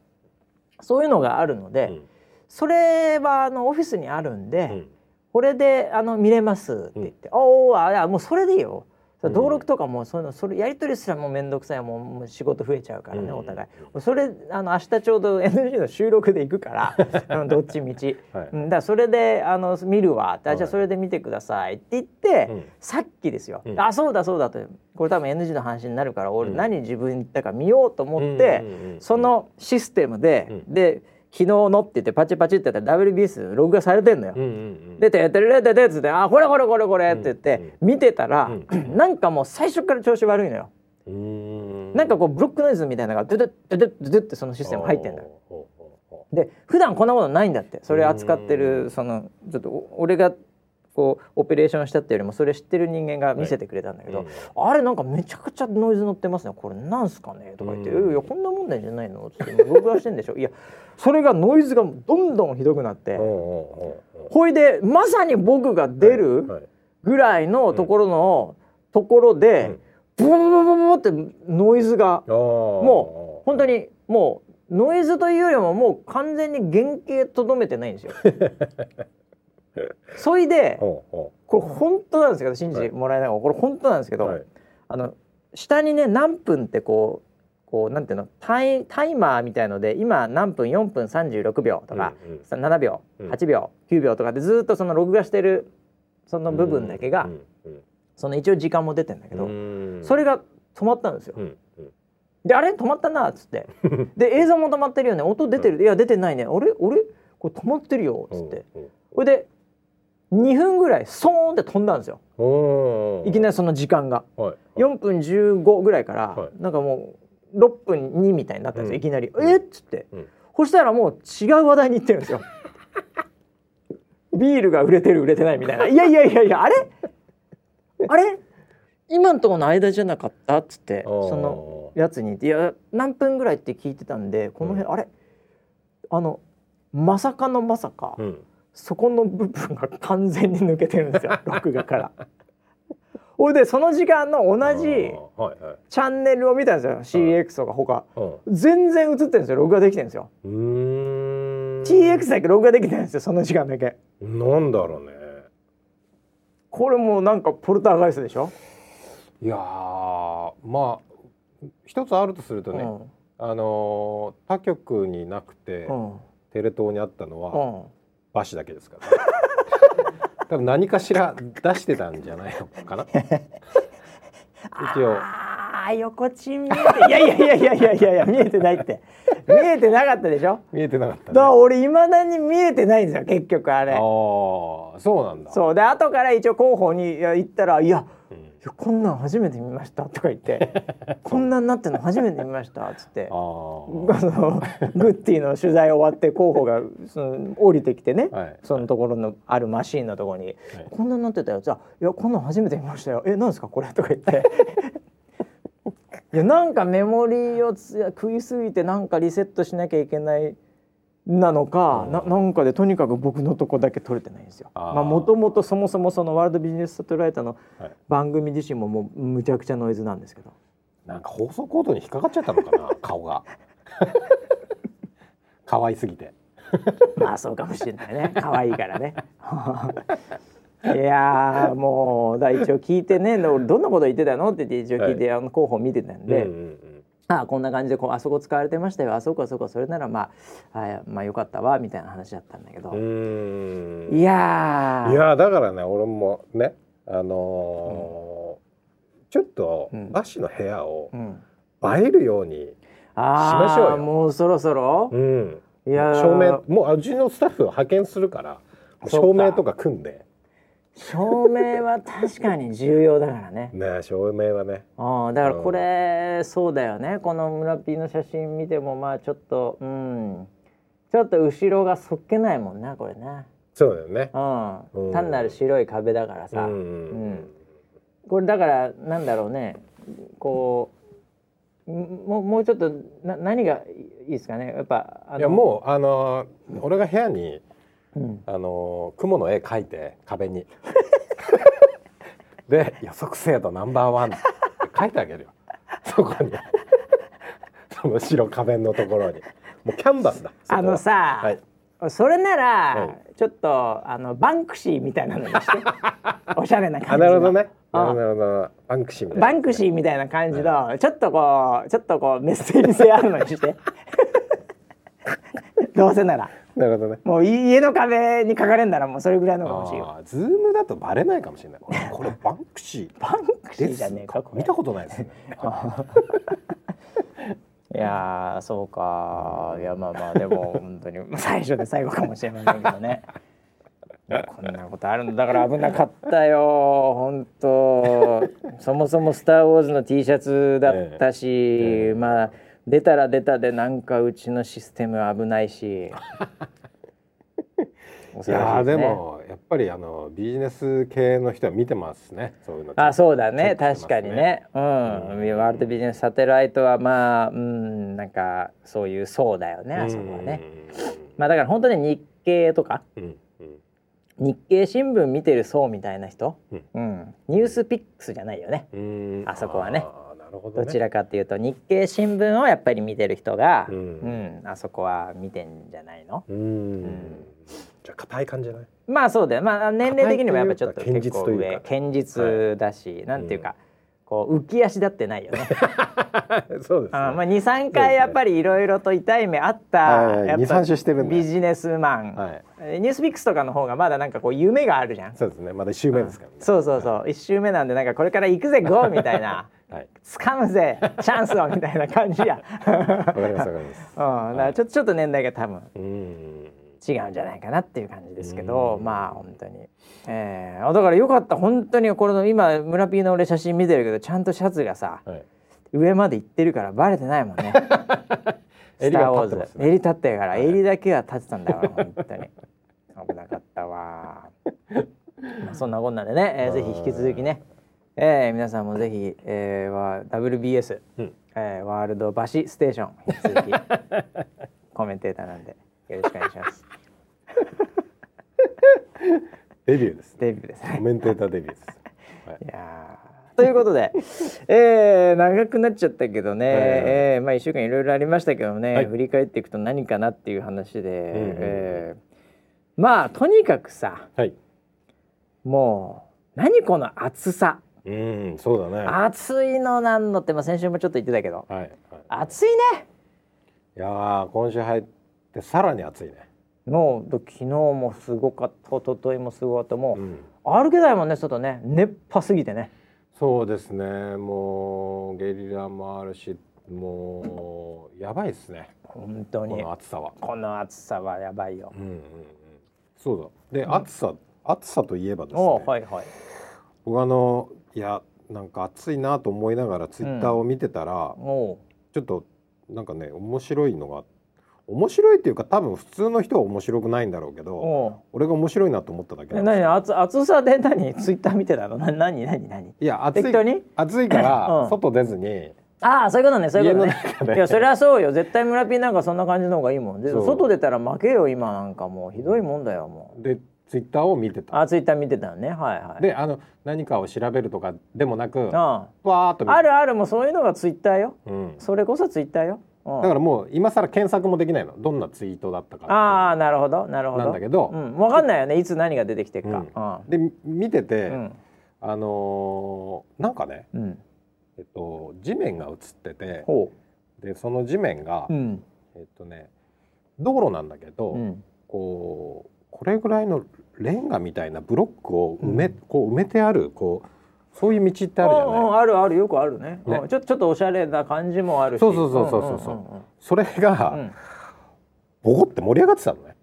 そういうのがあるので、うん、それはあのオフィスにあるんで、これであの見れますって言って「おおあもうそれでいいよ」登録とかもそういうのそれやり取りすらもう面倒くさい。もう仕事増えちゃうからね、お互い。それあの明日ちょうど NG の収録で行くから *laughs* どっちみち、はい、だそれであの見るわじゃあそれで見てくださいって言って、うん、さっきですよ、うん、あそうだそうだと。これ多分 NG の話になるから俺何自分言ったか見ようと思って、そのシステムで、で昨日のって言ってパチパチってやったら WBS 録画されてんのよ。で「ててれてて」っつって「あこれこれこれこれ」って言って見てたら、なんかもう最初から調子悪いのよ。なんかこうブロックノイズみたいなのがドゥドゥドゥドゥドゥってそのシステム入ってんだよ。で普段こんなことないんだってそれ扱ってるそのちょっと俺がこうオペレーションしたっていうよりもそれ知ってる人間が見せてくれたんだけど、はいうん、あれなんかめちゃくちゃノイズ乗ってますねこれなんすかね？とか言って「うん、いやこんな問題じゃないの?」って録画してんでしょいやそれがノイズがどんどんひどくなってほいでまさに僕が出るぐらいのところのところで、ブブブブブってノイズがもう本当にもうノイズというよりももう完全に原型とどめてないんですよ。そいでこれ本当なんですけど信じてもらえないのこれ本当なんですけど、はい、あの下にね何分ってこうこうなんていうのタイタイマーみたいので今何分4分36秒とか、うんうん、7秒、うん、8秒9秒とかでずっとその録画してるその部分だけが、うんうん、その一応時間も出てんだけど、それが止まったんですよ。うんうん、であれ？止まったなっつって。*laughs* で映像も止まってるよね。音出てる、いや出てないね。あれ？俺これ止まってるよっつって。これで2分ぐらいソーンって飛んだんですよ。いきなりその時間が、はい。はい、4分15ぐらいから、はい、なんかもう6分2みたいになったんですよ、うん、いきなり「えっ?」っつって、うん、そしたらもう違う話題に行ってるんですよ。ビールが売れてる売れてないみたいな「いやいやいやいやあれ？あれ？今んとこの間じゃなかった?」っつってそのやつに「いや何分ぐらいって聞いてたんでこの辺、うん、あれ？あのまさかのまさか、うんそこの部分が完全に抜けてるんですよ。*laughs* 録画から。ほいでその時間の同じチャンネルを見たんですよ。CX とか他、全然映ってるんですよ。録画できてるんですよ。TX だけ録画できてるんですよその時間だけ。なんだろうね。これもなんかポルターガイスでしょ？いやまあ一つあるとするとね、うん、あの他局になくて、うん、テレ東にあったのは、うんバシだけですから、ね、*laughs* 多分何かしら出してたんじゃないのかな。一応あ横チン見えて *laughs* いやいやいやいやいやいやいや見えてないって。見えてなかったでしょ？見えてなかった、ね、だから俺いまだに見えてないんですよ結局あれ。ああそうなんだ。そう。で後から一応広報に行ったらいややこんなん初めて見ました」とか言って「*laughs* こんなんなってるの初めて見ました」っつってあのグッティの取材終わって候補がその降りてきてね、はい、そのところのあるマシーンのところに、はい、こんなんなってたよ」じゃあ「いやこんなん初めて見ましたよえなんですかこれ」とか言って。*laughs* いやなんかメモリーを食いすぎてなんかリセットしなきゃいけないなのか、ななんかでとにかく僕のとこだけ取れてないんですよ。まあもともとそもそもそのワールドビジネスサテライトの番組自身ももうむちゃくちゃノイズなんですけど。なんか放送コードに引っかかっちゃったのかな *laughs* 顔が。*laughs* 可愛すぎて。まあそうかもしれないね。可愛いからね。*laughs* いやもうだ一応聞いてね俺どんなこと言ってたの？って言って一応聞いて、はい、あの候補見てたんで。うんうんうんあこんな感じでこうあそこ使われてましたよ。あそこあそこそれならまああまあよかったわみたいな話だったんだけど。いやいやだからね俺もねあのーうん、ちょっとバシの部屋を映えるようにしましょうよ、うん、もうそろそろ、うん、いや照明もううちのスタッフを派遣するから照明とか組んで照明は確かに重要だからね。*laughs* ね照明はね。ああだからこれ、うん、そうだよねこの村ピーの写真見てもまあちょっとうんちょっと後ろがそっけないもんなこれね。そうだよね。うん、単なる白い壁だからさ。うん、うん、これだからなんだろうねこもうもうちょっとな何がいいですかねやっぱいやもうあの俺が部屋に、う、うん、あの雲の絵描いて壁に。*laughs* で予測精度ナンバーワンって書いてあげるよ。そこに。その白壁のところに。もうキャンバスだ。あのさ、はい。それなら、はちょっとあのバンクシーみたいなのにして。*laughs* おしゃれなあ感じの。なるほどね。あなるほど。バンクシーみたいな。バンクシーみたいな感じの、ちょっとこうちょっとこうメッセージ性あるのにして *laughs* どうせなら。なるほどね。もう家の壁に書かれんならもうそれぐらいのが欲しいズームだとバレないかもしれない。これバンクシー。バンクシーじゃねえかこれ。見たことないですね。*laughs* いやーそうかいやまあまあでも本当に *laughs* 最初で最後かもしれませんけどね。こんなことあるんだ。から危なかったよ。本当。そもそも「スター・ウォーズ」の T シャツだったし、ええ。まあ出たら出たでなんかうちのシステム危ないし。*laughs* いやーでもやっぱりあのビジネス系の人は見てますね。そういうのあそうだね。確かにね。うん、ワールドビジネスサテライトはまあうんなんかそういう層だよねあそこはね。まあだから本当に日経とか日経新聞見てる層みたいな人、うん。うん、ニュースピックスじゃないよね。あそこはねどね。どちらかっていうと日経新聞をやっぱり見てる人が、ううんんあそこは見てんじゃないの？うん。じゃあ硬い感じじゃない？まあそうだよ。まあ年齢的にもやっぱちょっと堅実結構堅実だし、なんていうか、こう浮き足立ってないよね。*laughs* そうですね。あまあ23回やっぱりいろいろと痛い目あった、二三週してるビジネスマン、はい。えニュースピックスとかの方がまだなんかこう夢があるじゃん。そうですね。まだ一周目ですからね。そうそうそう、一周目なんでなんかこれから行くぜゴーみたいなはい。掴むぜチャンスをみたいな感じや、うん、だわかりますわかります。*laughs* からちょっとちょっと年代が多分うん。違うんじゃないかなっていう感じですけどうん。まあ本当に、えー、あだからよかった。本当にこれの今村 P の俺写真見てるけどちゃんとシャツがさはい。上まで行ってるからバレてないもん *laughs* ね。スター・ウォーズ。ね襟立ってるから襟だけは立ってたんだから本当に。*laughs* 危なかったわまあそんなこんなでね、えー、ぜひ引き続きね、えー、皆さんもぜひ、えー、は WBS、うん。えー、ワールドバシステーション引き続き *laughs* コメンテーターなんでよろしくお願いします。*laughs* デビューです。デビューです。ねコメンテーターデビューです。はい。いやー。ということで、えー、長くなっちゃったけどね、ええーまあ1週間いろいろありましたけどね、はい。振り返っていくと何かなっていう話で、んうん。えーまあとにかくさはい。もう何この暑さうんそうだね。は暑いのなんのって、まあ、先週もちょっと言ってたけど。いはい。暑いね。いやー今週入ってさらに暑いね。もう昨日もすごかった一昨日もすごかった。もう、うん。歩けないもんね外ね。熱波すぎてね。そうですね。もうゲリラもあるしもうやばいですね。こ本当に。の暑さは。この暑さはやばいよ、うんうんうん。そうだ。で暑さ暑さといえばですおねうはいはい。僕あのいやなんか暑いなと思いながらツイッターを見てたら、おう。ちょっとなんかね面白いのが面白いっていうか多分普通の人は面白くないんだろうけど俺が面白いなと思っただけえなんですよ。何？暑暑さで何？ツイッター見てたの？な何？何？何？いや暑いいから *laughs* うん。外出ずに、ああそういうことねそういうことね。家の中で。いやそりゃそうよ。絶対村ピーなんかそんな感じの方がいいもん。で外出たら負けよ今なんかもう。ひどいもんだよもう。でツイッターを見てた。あツイッター見てたのね。はいはい。であの何かを調べるとかでもなくあわーっとあるあるもうそういうのがツイッターよ。うん、それこそツイッターよ、うん、だからもう今更検索もできないの。どんなツイートだったかああなるほどなるほど。なんだけど。うん、分かんないよね。いつ何が出てきてるか。でみ見てて、うん。あのーなんかね、うん、うん、えっと、地面が映っててほでその地面が、ううん。えっとね道路なんだけど、うん。こうこれぐらいのレンガみたいなブロックを埋め,、うん。こう埋めてあるこうそういう道ってあるじゃうんうない？んあるあるよくあるね。ね。うん。ちょちょっとおしゃれな感じもあるし。そうそうそうそうそう。そうんんん。それが、うん。ボコって盛り上がってたのね。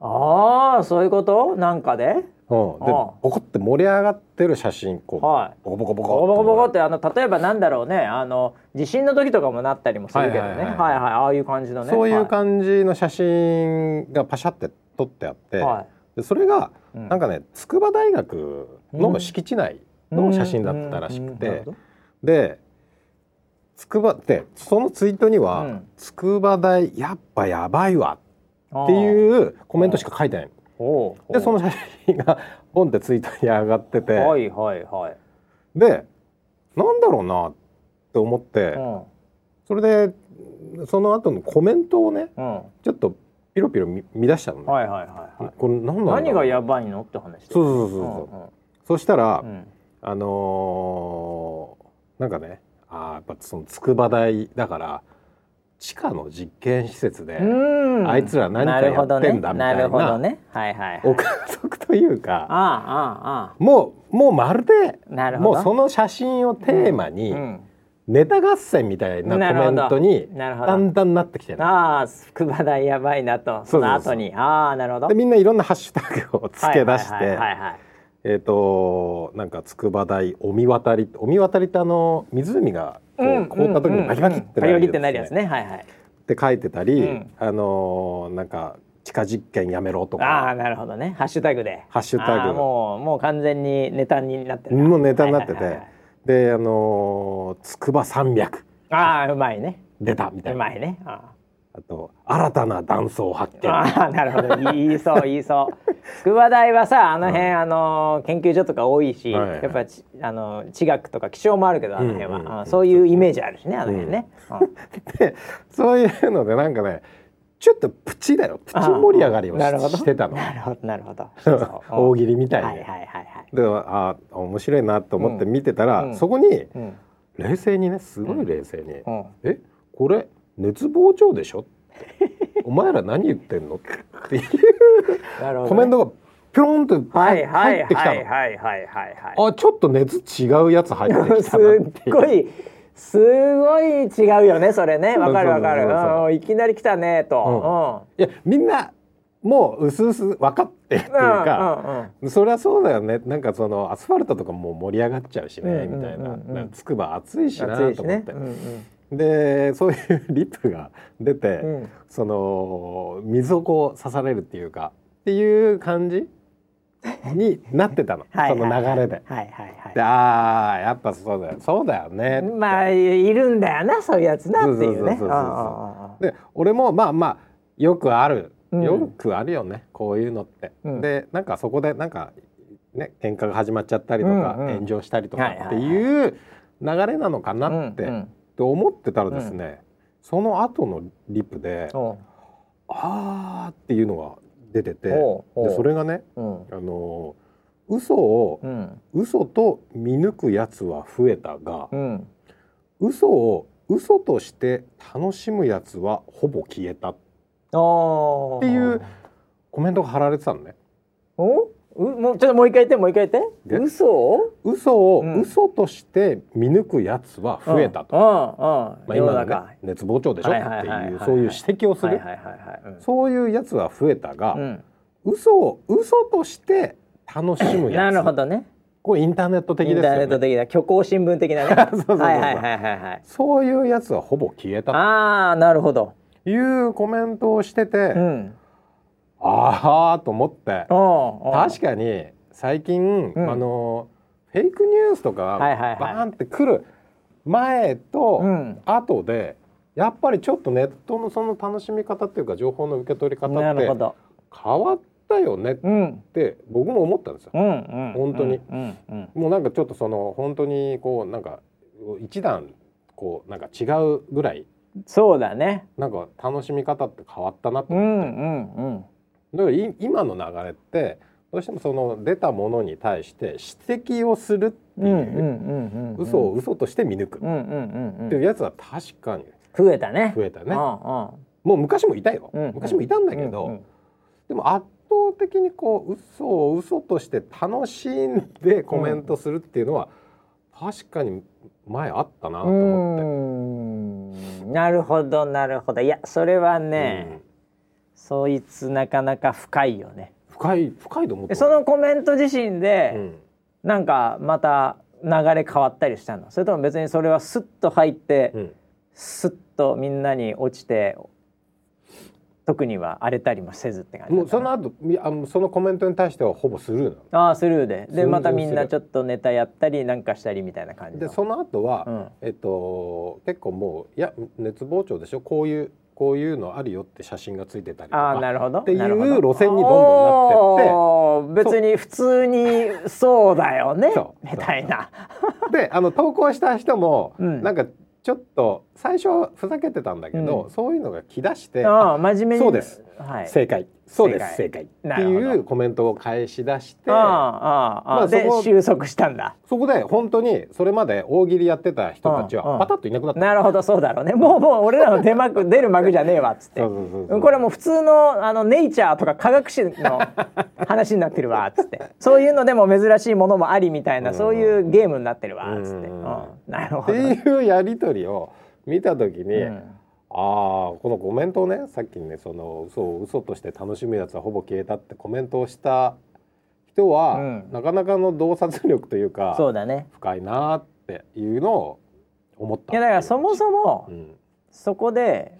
ああそういうこと？なんかで？うん、でボコって盛り上がってる写真こうはい。ボコボコボコボコボコボコってあの例えばなんだろうね。あの地震の時とかもなったりもするけどね。はいいははい。はいはいああいう感じのね。そういうじ感じの写真がパシャって撮ってあって、はでそれがいうん。なんかね筑波大学の敷地内の写真だったらしくて、で筑波ってそのツイートには、うん。筑波大やっぱやばいわっていうコメントしか書いてないでその写真が *laughs* ポンってツイートに上がってて、はいはいはい。でなんだろうなって思って、うん。それでその後のコメントをねうん。ちょっとピロピロ見見出したのね、はいはいはいはい。これ何だ何がやばいのって話そうそうそうそうそしたら、うんうんあのーなんかねあーやっぱその筑波大だから地下の実験施設で、うんあいつら何かやってんだみたいななるほどね。はいはいはい。憶測というかあああああもうもうまるであ。なるほど。もうその写真をテーマに、うんネタ合戦みたいなコメントにだんだんなってきてる。ああ筑波大やばいなと。その後に。ああなるほど。でみんないろんなハッシュタグをつけ出してえっ、となんか筑波大お見渡りお見渡りってあの湖がこう凍った時にバキバキってななるやつね。はいはい。って書いてたり、うん。あのーなんか地下実験やめろとか。ああなるほどね。ハッシュタグで。ハッシュタグ。ああもうもう完全にネタになってるもうネタになってて、であのー筑波山脈。ああうまいね。出たみたいうなまいね。ああと新たな断層発見。あああなるほど。言いそう言いそう。筑波大はさあの辺、あの研究所とか多いし、はい。はいやっぱちあの地学とか気象もあるけどあの辺は、うんうんうんあそういうイメージあるしねあの辺ね、うん。*laughs* でそういうのでなんかねちょっとプチだよ。プチ盛り上がりをししてたの。なるほどなるほど。*laughs* 大喜利みたいに、はいはいはいはいであ面白いなと思って見てたら、うん。そこにうん。冷静にねすごい冷静に「うん。えこれ熱膨張でしょ?」って「お前ら何言ってんの?」っていう。ね。コメントがピョロンとはい入はいってきたの。はいはい。はいはいはいあちょっと熱違うやつ入ってきすたなっていう。*laughs* っごいすごい違うよねそれね。わかるわかる。いきなり来たねと、いやみんなもう薄々分かってるっていうか、うんうんうん。そりゃそうだよね。なんかそのアスファルトとかもう盛り上がっちゃうしね、うんうんうんうん。みたいな。つくば暑いしなと思って、ね。うんうん。でそういうリプが出て、うん。その水をこう刺されるっていうかっていう感じになってたの。はいその流れで。はいはいはい。でああやっぱそうだよ。そうだよね。まあいるんだよなそういうやつなっていうね。で俺もまあまあよくある、うん。よくあるよね。こういうのって。うん。でなんかそこでなんかね喧嘩が始まっちゃったりとか、うんうん炎上したりとかっていう流れなのかあああなって,、うんうん。って思ってたらですね、その後のリプでおう「あー」っていうのが出ててでそれがねうん。あの嘘をうん。嘘と見抜くやつは増えたがうん。嘘を嘘として楽しむやつはほぼ消えたっおていうコメントが貼られてたのね。もうちょっともう一回言ってもう一回言って。で嘘？を嘘をうん。嘘として見抜くやつは増えたと。うん。うん。まあ、世の今のね中。熱膨張でしょ？ってはいうそういう指摘をする。そういうやつは増えたが、うん。嘘を嘘として楽しむやつ。*laughs* なるほどね。これインターネット的インターネッですよねト的な虚構新聞的なね。*laughs* そうそうそうはいはいはいはいはい。そういうやつはほぼ消えたああなるほど。というコメントをしてて、うんああと思って。確かに最近、うん。あのフェイクニュースとかバーンって来る前とうん。後で、やっぱりちょっとネットのその楽しみ方っていうか情報の受け取り方って変わったよねっうん。て僕も思ったんですよ。うんうん本当にうんうん。もうなんかちょっとその本当にこうなんか一段こうなんか違うぐらいそうだね。なんか楽しみ方って変わったなとうんう思って、んうんだからい今の流れってどうしてもその出たものに対して指摘をするっていう、嘘を嘘として見抜く。っていうやつは確かに増えたね。増えたね。うんもう昔もいたよ、うん昔もいたんだけど、でも圧倒的にこう嘘を嘘として楽しんでコメントするっていうのは、確かに前あったなと思って。うん。なるほどなるほど。いやそれはね、そいつなかなか深いよね。うん深い深いと思ってでそのコメント自身で、うん。なんかまた流れ変わったりしたの。それとも別にそれはスッと入って、うん。スッとみんなに落ちて特には荒れたりもせずって感じもうその後いあのそのコメントに対してはほぼスルーなああスルーで。でまたみんなちょっとネタやったりなんかしたりみたいな感じ。ののでその後は、うん。えっと結構もういや熱膨張でしょ？こういうこういうのあるよって写真がついてたりとかなるほど。っていう路線にどんどんなってって別に普通にそうだよねみたいな。であの投稿した人も、うん。なんかちょっと最初はふざけてたんだけど、うん。そういうのが来だして、ああ真面目に。そうです。はい。正解そうです。正正解。解っていうコメントを返し出してああああ、まあでそこ収束したんだ。そこで本当にそれまで大喜利やってた人たちうんうん。はパタッといなくなった。なるほどそうだろうね。もうもう俺らの出幕出る幕じゃねえわ。っつって。これもう普通のあのネイチャーとか科学史の話になってるわ。っ *laughs* つって。そういうのでも珍しいものもありみたいな、うん。そういうゲームになってるわ。っつって、ううん。んなるほっていうやり取りを見た時に、うんああこのコメントをねさっきねその嘘を嘘として楽しむやつはほぼ消えたってコメントをした人は、うん。なかなかの洞察力というかそうだね。深いなーっていうのを思った。いやだからそもそもうん。そこで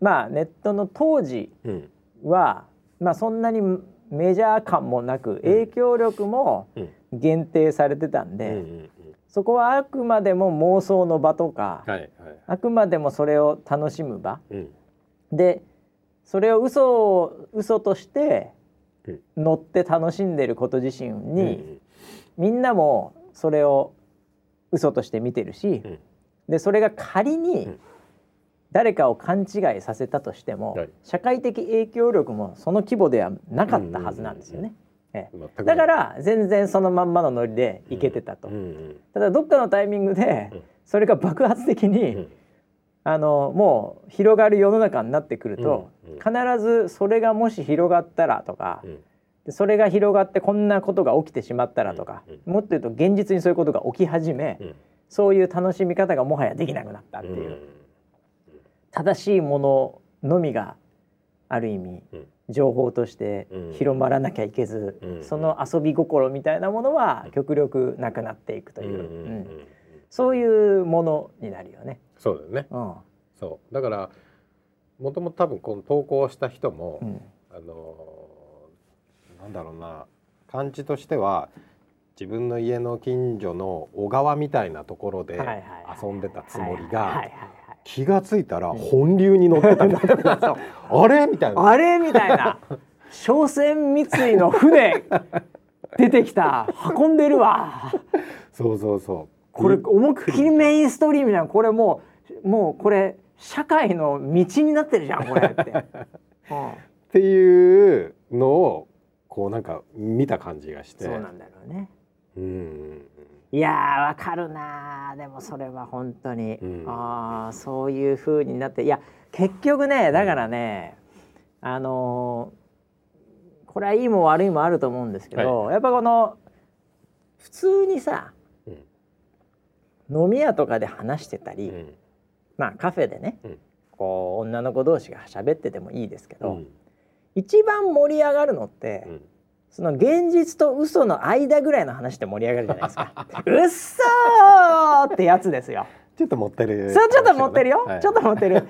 まあネットの当時うん。はまあそんなにメジャー感もなく影響力もうん。限定されてたんで、そこはあくまでも妄想の場とか、はいはい。あくまでもそれを楽しむ場。うん。でそれを嘘を嘘としてうん。乗って楽しんでること自身に、うんみんなもそれを嘘として見てるし、うん。でそれが仮にうん。誰かを勘違いさせたとしても、はい。社会的影響力もその規模ではなかったはずなんですよね。ええ。だから全然そのまんまのノリでいけてたと。うんうんただどっかのタイミングでうん。それが爆発的に、うん。あのもう広がる世の中になってくると、必ずそれがもし広がったらとか、それが広がってこんなことが起きてしまったらとか、うんもっと言うと現実にそういうことが起き始め、うん。そういう楽しみ方がもはやできなくなったっていう、正しいもののみがある意味、うん。情報としてうん。広まらなきゃいけず、うん。その遊び心みたいなものは極力なくなっていくという、そういうものになるよね。そうだよね。うん。そう。だからもともと多分この投稿した人も、うん。あのーなんだろうな感じとしては自分の家の近所の小川みたいなところで遊んでたつもりがはい気がついたら本流に乗ってたみたいなあれ？みたいな。あれ？みたいな。商船三井の船出てきた。運んでるわ。そうそうそう。これ思いっきりメインストリームじゃん。これもうもうこれ社会の道になってるじゃんこれって、*laughs* うん。っていうのをこうなんか見た感じがして。そうなんだろうね。うんうんいやーわかるな。ーでもそれは本当に、うん。ああそういう風になって。いや結局ねだからね、あのーこれはいいも悪いもあると思うんですけど、やっぱこの普通にさ飲み屋とかで話してたり、うんうん。まあカフェでね、うん。こう女の子同士が喋っててもいいですけど、うん。一番盛り上がるのって、うんその現実と嘘の間ぐらいの話で盛り上がるじゃないですか。うっそーってやつですよ。ちょっと持ってる、そうちょっと持ってるよ。はいちょっと持ってる。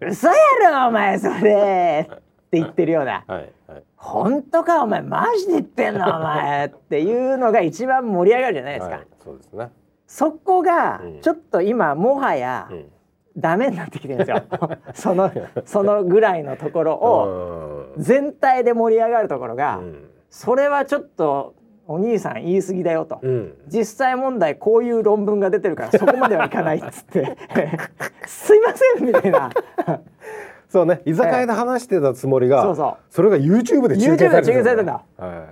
嘘やろお前それって言ってるような。はいはい本当かお前マジで言ってんのお前っていうのが一番盛り上がるじゃないですか。はい、そうですね。そこがうんちょっと今もはやうんダメになってきてるんですよ。*laughs* そのそのぐらいのところをうん全体で盛り上がるところが、うんそれはちょっとお兄さん言い過ぎだよと。うん。実際問題こういう論文が出てるからそこまではいかないっつって。*laughs* すいませんみたいな。*laughs* そうね。居酒屋で話してたつもりが、そうそう。それが YouTube で中継されて YouTube で中継されてんだ。は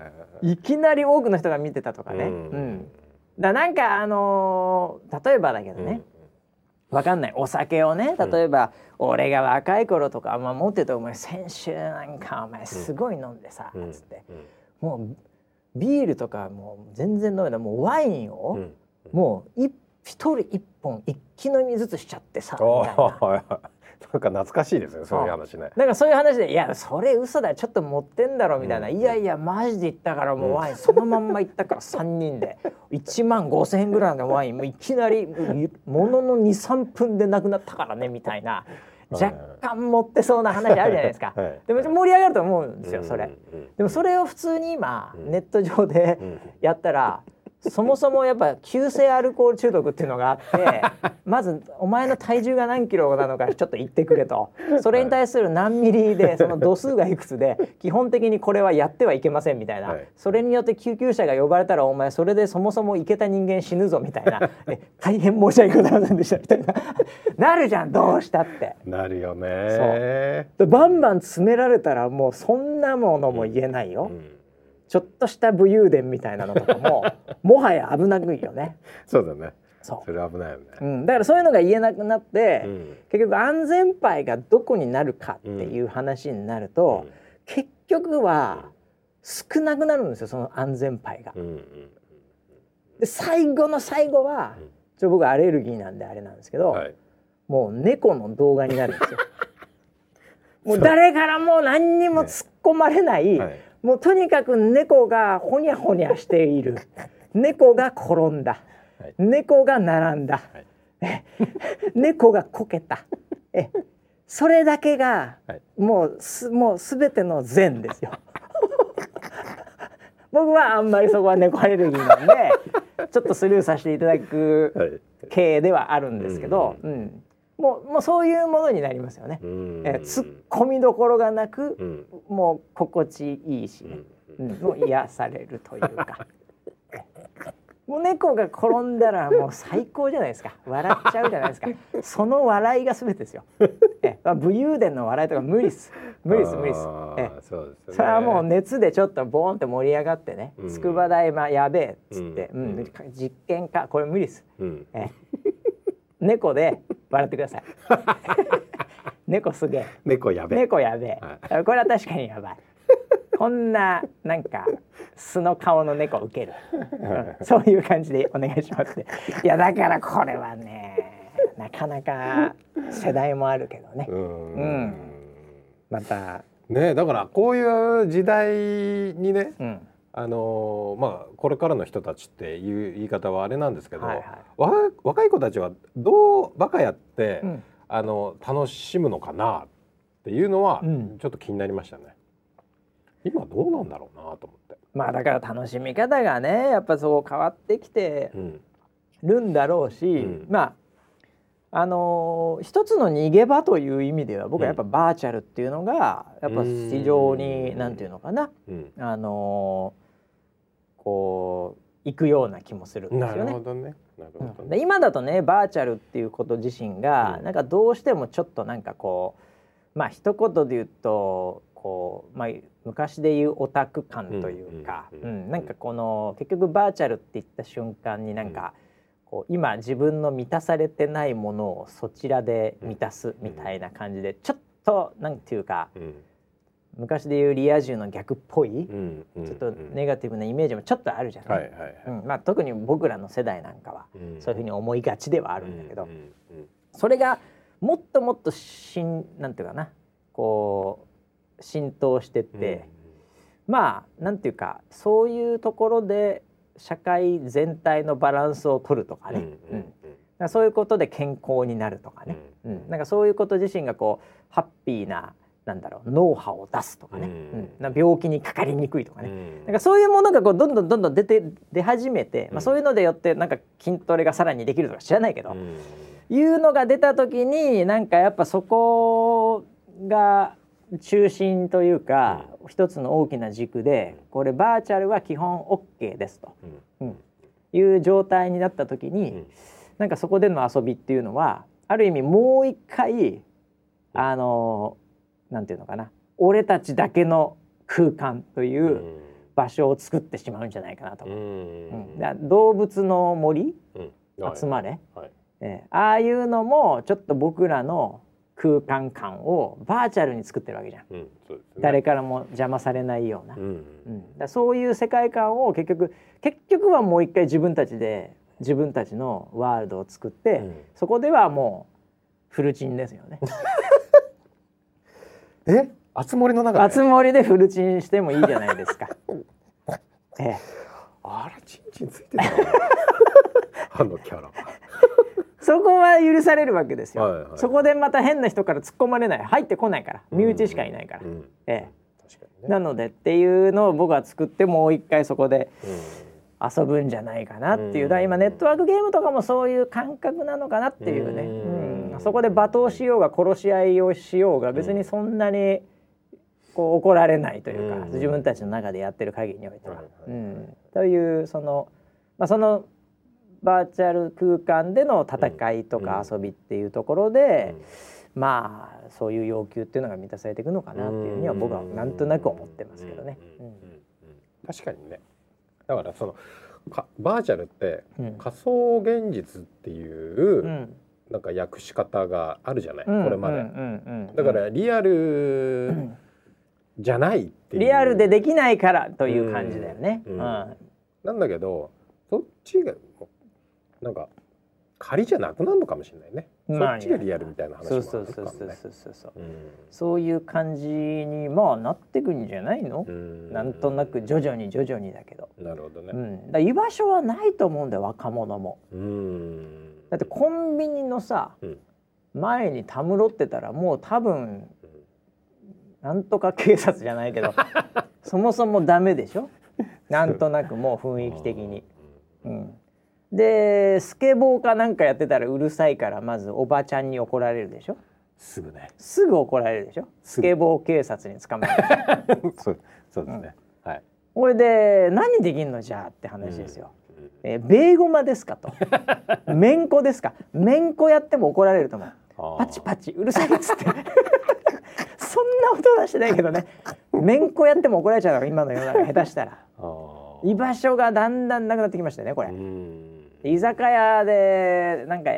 い。いきなり多くの人が見てたとかね、ううん。んだなんかあのー例えばだけどね、わかんない。お酒をね例えば、俺が若い頃とか、まあ、持っててお前先週なんかお前すごい飲んでさ、うん。つって。うんもうビールとかもう全然飲めない。もうワインを、うん。もう一一人一本一気飲みずつしちゃってさみおたいな。んか懐かしいですねそう。いう話ね。なんかそういう話で「いやそれ嘘だよちょっと持ってんだろ」みたいな「うん。いやいやマジで言ったからもうワインそのまんま言ったから3人で。1万5,000円ぐらいのワインもういきなりものの23分でなくなったからね」みたいな若干持ってそうな話あるじゃないですか、はい。でも盛り上がると思うんですよそれ、でもそれを普通に今うん。ネット上でうん。やったらそもそもやっぱ急性アルコール中毒っていうのがあって *laughs* まずお前の体重が何キロなのかちょっと言ってくれと。それに対する何ミリでその度数がいくつで *laughs* 基本的にこれはやってはいけませんみたいな、はい。それによって救急車が呼ばれたらお前それでそもそもいけた人間死ぬぞみたいな。え大変申し訳ございませんでしたみたいな。*laughs* なるじゃんどうしたって。なるよね。でバンバン詰められたらもうそんなものも言えないよ。うんちょっとした武勇伝みたいなのとかも *laughs* もはや危なくいよね。そうだね。そそれ危ないよね。う、うん、だからそういうのが言えなくなって、うん。結局安全牌がどこになるかっていう話になると、うん。結局は少なくなるんですよその安全牌が。うんうんで最後の最後は、うん。ちょ僕アレルギーなんであれなんですけど、はい。もう猫の動画になるんですよ。*laughs* もう誰からも何にも突っ込まれない、はいもうとにかく猫がほにゃほにゃしている。*laughs* 猫が転んだ、はい。猫が並んだ、はい。え猫がこけた。えそれだけがはい。もうすもうすべての善ですよ。*laughs* 僕はあんまりそこは猫アレルギーなんでちょっとスルーさせていただくはい。系ではあるんですけど、うんもうもうそういうものになりますよね。うん。え突っ込みどころがなくう、ん。もう心地いいしうね、ん。うん。もう癒されるというか。*laughs* もう猫が転んだらもう最高じゃないですか。笑っちゃうじゃないですか。その笑いが全てですよ。えまあ武勇伝の笑いとか無理っす。無理っす無理っす。あえーそうですね。それはもう熱でちょっとボーンって盛り上がってね、うん。筑波大まあやべえっつって、ううん。ん。実験か。これ無理っす。うん。え猫で笑ってください。*laughs* 猫すげえ。猫やべ。猫やべえ、はこれは確かにやばい。こんななんか素の顔の猫ウケる、うん。そういう感じでお願いします。ねいやだからこれはねなかなか世代もあるけどね。うん。うん。また。ねだからこういう時代にねうんあのーまあこれからの人たちっていう言い方はあれなんですけど、はいはい。わ若い子たちはどうバカやって、うん。あの楽しむのかなっていうのはうん。ちょっと気になりましたね。今どうなんだろうなと思って。まあだから楽しみ方がねやっぱそう変わってきてうん。るんだろうし、うん。まああのー一つの逃げ場という意味では僕はやっぱバーチャルっていうのがやっぱ非常にうん。なんていうのかな。うん。あのーこう行くような気もするんでなすよね。るほどね。なるほどうん。今だとねバーチャルっていうこと自身が、うん。なんかどうしてもちょっとなんかこうまあ一言で言うとこう、まあ、昔で言うオタク感というか、ううんんうんなんかこの結局バーチャルって言った瞬間になんか、こう今自分の満たされてないものをそちらで満たすみたいな感じで、ちょっとなんていうかうん昔で言うリア充の逆っぽい、うんうんちょっとネガティブなイメージもちょっとあるじゃない？はいはいはい。うん。まあ、特に僕らの世代なんかはうん。そういうふうに思いがちではあるんだけど、うんうんそれがもっともっとしんなんていうかなこう浸透してって、まあなんていうかそういうところで社会全体のバランスを取るとかうんね、うん。うん。だからそういうことで健康になるとかね、ううん。なんかそういうこと自身がこうハッピーななんだろう脳波を出すとかね、うん。病気にかかりにくいとかね、うん。なんかそういうものがこうどんどんどんどん出て出始めて、まあ、うんそういうのでよってなんか筋トレがさらにできるとか知らないけど、うん。いうのが出た時になんかやっぱそこが中心というか、一つの大きな軸でこれバーチャルは基本 OK ですと、うん。うん。いう状態になった時に、うん。なんかそこでの遊びっていうのはある意味もう一回あのなんていうのかな。俺たちだけの空間というう場所を作ってしまうんじゃないかなとん思う。うん。うん。動物の森うん。集まれ、はい。えーああいうのもちょっと僕らの空間感をバーチャルに作ってるわけじゃん、うん。ね。誰からも邪魔されないような、うん。うん。そういう世界観を結局結局はもう一回自分たちで自分たちのワールドを作って、うん。そこではもうフルチンですよね *laughs* え？あつ森の中で？熱盛でフルチンしてもいいじゃないですか。*laughs* ええ。あらチンチンついてたな。*laughs* あのキャラ。そこは許されるわけですよ、はいはい。そこでまた変な人から突っ込まれない。入ってこないから。身内しかいないから、うん。え確かにね。えなのでっていうのを僕は作ってもう一回そこでうん遊ぶんじゃないかなっていう、うん。だから今ネットワークゲームとかもそういう感覚なのかなっていうね、うん。うん。そこで罵倒しようが殺し合いをしようが別にそんなにこう怒られないというか、うん。自分たちの中でやってる限りにおいては。というその、まあ、そのバーチャル空間での戦いとか遊びっていうところで、まあそういう要求っていうのが満たされていくのかなっていうふうには僕はなんとなく思ってますけどね。確かにねだからそのかバーチャルってうん。仮想現実っていう、うん。なんか訳し方があるじゃない、うん。これまで、うんうんうんだからリアルじゃないっていう。リアルでできないからという感じだよね。なんだけどそっちがなんか仮じゃなくなるのかもしれないね、まあそっちがリアルみたいな話もあるかもねそうそうそうそうそうそううんそういう感じにまあなってくんじゃないの、うんなんとなく徐々に徐々にだけど、なるほどねうん、だ居場所はないと思うんだよ若者もうんだってコンビニのさうん前にたむろってたらもう多分なんとか警察じゃないけどそもそもダメでしょなんとなくもう雰囲気的に。うん、でスケボーかなんかやってたらうるさいからまずおばちゃんに怒られるでしょ？すぐね。すぐ怒られるでしょ？スケボー警察に捕まえる *laughs* そうそうですね、はい。これで何できんのじゃあって話ですよ、えーベーゴマですかと。めんこですか？めんこやっても怒られると思う。パチパチうるさいっつって。*laughs* そんな音出してないけどね。めんこやっても怒られちゃうの今の世の中下手したら。居場所がだんだんなくなってきましたねこれ、うん居酒屋でなんか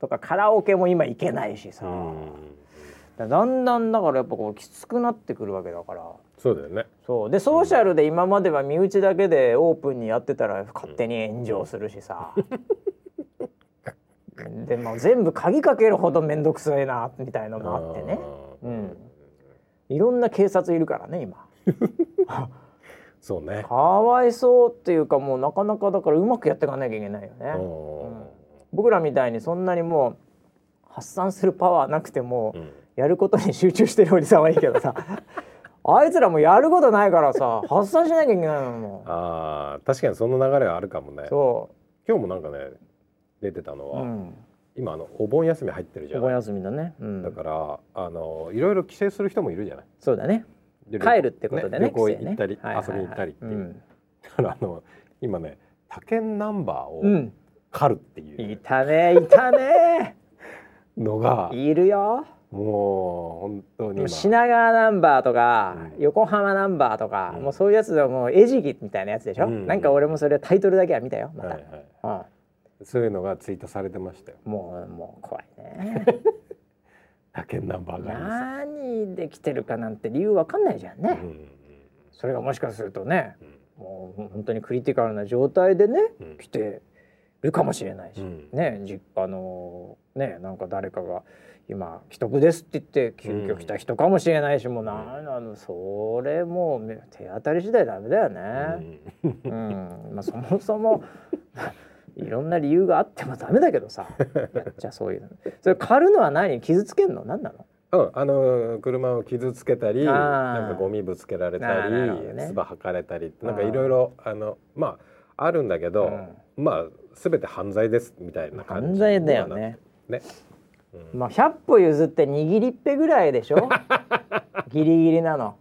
とかカラオケも今行けないしさ、うん。だんだんだからやっぱこうきつくなってくるわけだから。そうだよね。そう。でソーシャルで今までは身内だけでオープンにやってたら勝手に炎上するしさ、*laughs* でも全部鍵かけるほど面倒くさいなみたいのもあってね。うん。いろんな警察いるからね今 *laughs* そうね。かわいそうっていうかもうなかなかだからうまくやっていかなきゃいけないよね、うん。僕らみたいにそんなにもう発散するパワーなくても、うん。やることに集中してるおじさんはいいけどさ。*laughs* あいつらもうやることないからさ発散しなきゃいけないのも。あー確かにその流れはあるかもね。う。そ今日もなんかね出てたのう、は、うん、今あのお盆休み入ってるじゃない。お盆休みだね、うん、だからあのいろいろ帰省する人もいるじゃない。そうだね。で帰るってことでね旅行行ったり、遊びに行ったりっていう、うん。だからあの今ね他県ナンバーをうん、狩るっていいう。たねいたねのが、いるよ。もう本当に今。品川ナンバーとか、うん。横浜ナンバーとか、うん。もうそういうやつでもう餌食みたいなやつでしょ、うん。なんか俺もそれタイトルだけは見たよまた、そういうのがツイートされてましたよ。うん、もうもう怖いね *laughs* ナンバーがあ何で来てるかなんて理由わかんないじゃんね、るん。それがもしかするとねうん。もう本当にクリティカルな状態でね、うん。来てるかもしれないし、うん。ね実家のねなんか誰かが今既得ですって言って急遽来た人かもしれないし、もうなんなのそれもう手当たり次第ダメだよね。うん。うん、まあそもそも *laughs* いろんな理由があってもダメだけどさ。*laughs* やっちゃそういうの。それ狩るのは何傷つけんの？何なの？うん、あの車を傷つけたりなんかゴミぶつけられたりね。唾吐かれたりなんかいろいろあのまああるんだけど、うん。まあ全て犯罪ですみたいな感じ犯罪だよね。ね、うん。まあ100歩譲って握りっぺぐらいでしょ？*laughs* ギリギリなの。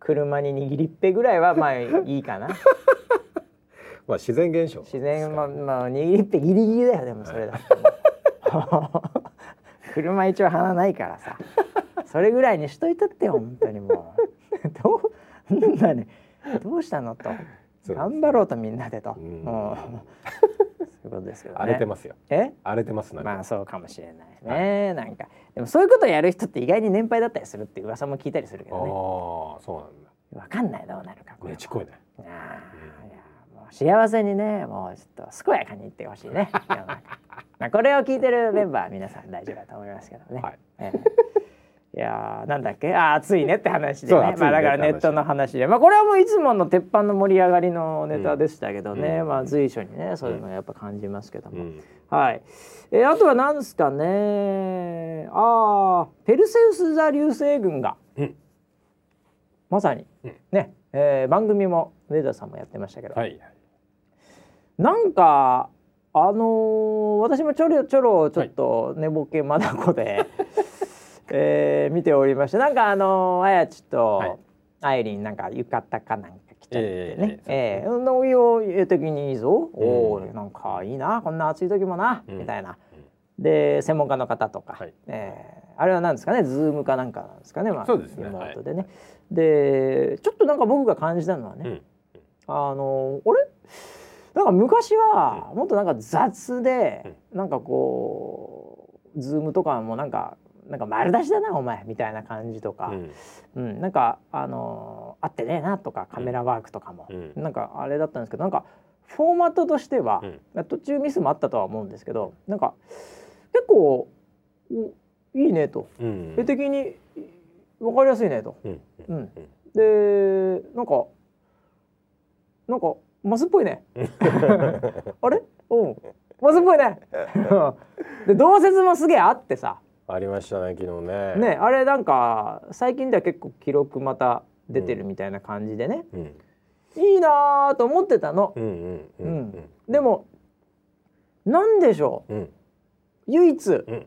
車に握りっぺぐらいはまあいいかな *laughs* まあ自然現象自然まあまあ握りっぺギリギリだよでもそれだ。っ *laughs* て車一応鼻ないからさ。それぐらいにしといたってよ本当にもう。*laughs* どうなんだね。どうしたのと。頑張ろうとみんなでと、うん。そういうことですけどね。荒れてますよ。え？荒れてますまあそうかもしれないね、なんか。でもそういうことをやる人って意外に年配だったりするっていう噂も聞いたりするけああどねそうなんだ。わかんない。どうなるか。これはねちこいね。ああもう幸せにねもうちょっと健やかにいってほしいね。*laughs* まあこれを聞いてるメンバーは皆さん大丈夫だと思いますけどね、はい。えいやーなんだっけ？あー暑いねって話でね。ねまあだからネットの話で。まあこれはもういつもの鉄板の盛り上がりのネタでしたけどね、うん。まあ随所にねそういうのやっぱ感じますけども、うん。はい、えーあとは何ですかね。あーペルセウス座流星群が、うん。まさに、うん。ね、えー番組も上田さんもやってましたけど、はいなんかあのー私もちょろちょろちょっと寝ぼけまだこで、*laughs* えー見ておりましてなんかあのーあやちとはい。あいりんなんか浴衣かなんか着ちゃってね。ええええ運動用的にいいぞ、おおうんなんかいいな。こんな暑い時もな、うん。みたいな。で専門家の方とか、はい。えーあれは何ですかね？ズームかなんかなんですかね、まあ、そうですね。リモートでね、でちょっとなんか僕が感じたのはね、うん。あのあれ？なんか昔はもっとなんか雑で、なんかこうズームとかもなんかなんか丸出しだなお前みたいな感じとか、うん。うんなんかあの合ってねえなとかカメラワークとかも、うん。なんかあれだったんですけどなんかフォーマットとしては、うん。途中ミスもあったとは思うんですけどなんか結構おいいねと。うん。絵的に分かりやすいねと。うん。うん。でなんかなんかマスっぽいね。*laughs* あれ？う。んマスっぽいね。*laughs* で同説もすげえあってさ。ありましたね昨日ね。ねあれなんか最近では結構記録また出てるみたいな感じでね、うん。いいなーと思ってたの。うんうんううん。ん。でもなんでしょう。うん。唯一、ん。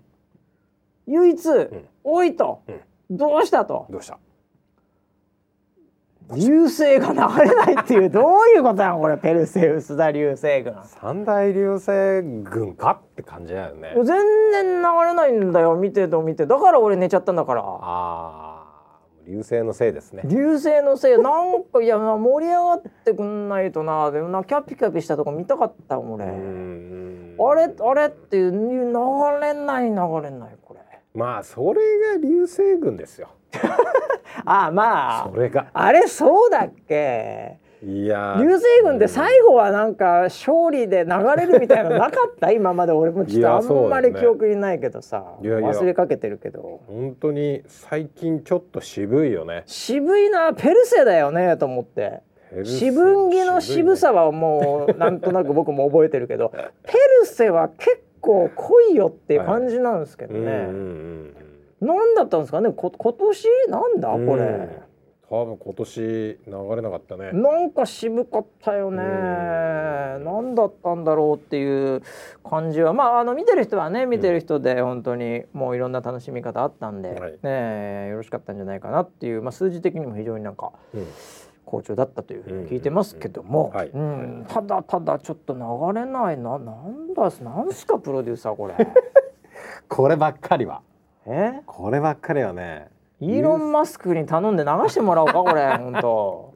唯一、ん。多いと、どうしたと。どうした？流星が流れないっていうどういうことやんこれペルセウスだ流星群。三大流星群かって感じだよね。全然流れないんだよ見てと見てだから俺寝ちゃったんだから。ああ流星のせいですね。流星のせい。なんかいやな盛り上がってくんないとな。でもなキャピキャピしたとこ見たかった俺。あれあれっていう流れない流れないこれ。まあそれが流星群ですよ *laughs* あまあそれが。あれそうだっけ？いやー。流星群って最後はなんか勝利で流れるみたいなのなかった？*laughs* 今まで。俺もちょっとあんまり記憶にないけどさ。いやいや。忘れかけてるけど。本当に最近ちょっと渋いよね。渋いな。ペルセだよねと思って。ペルセ渋着の渋さはもうなんとなく僕も覚えてるけど。*laughs* ペルセは結構濃いよっていう感じなんですけどうんうんうね、ん何だったんですかね？こ今年？なんだ？うん。これ、うん多分今年流れなかったね。なんか渋かったよね。うん。なんだったんだろうっていう感じは、まああの見てる人はね、見てる人で本当にもういろんな楽しみ方あったんで、はい。ねよろしかったんじゃないかなっていう、まあ数字的にも非常になんかうん。好調だったというふうに聞いてますけども、ただただちょっと流れないな、なんだなんすかプロデューサーこれ。*laughs* こればっかりはえ？こればっかりはね。イーロン・マスクに頼んで流してもらおうかこれ。*laughs* 本当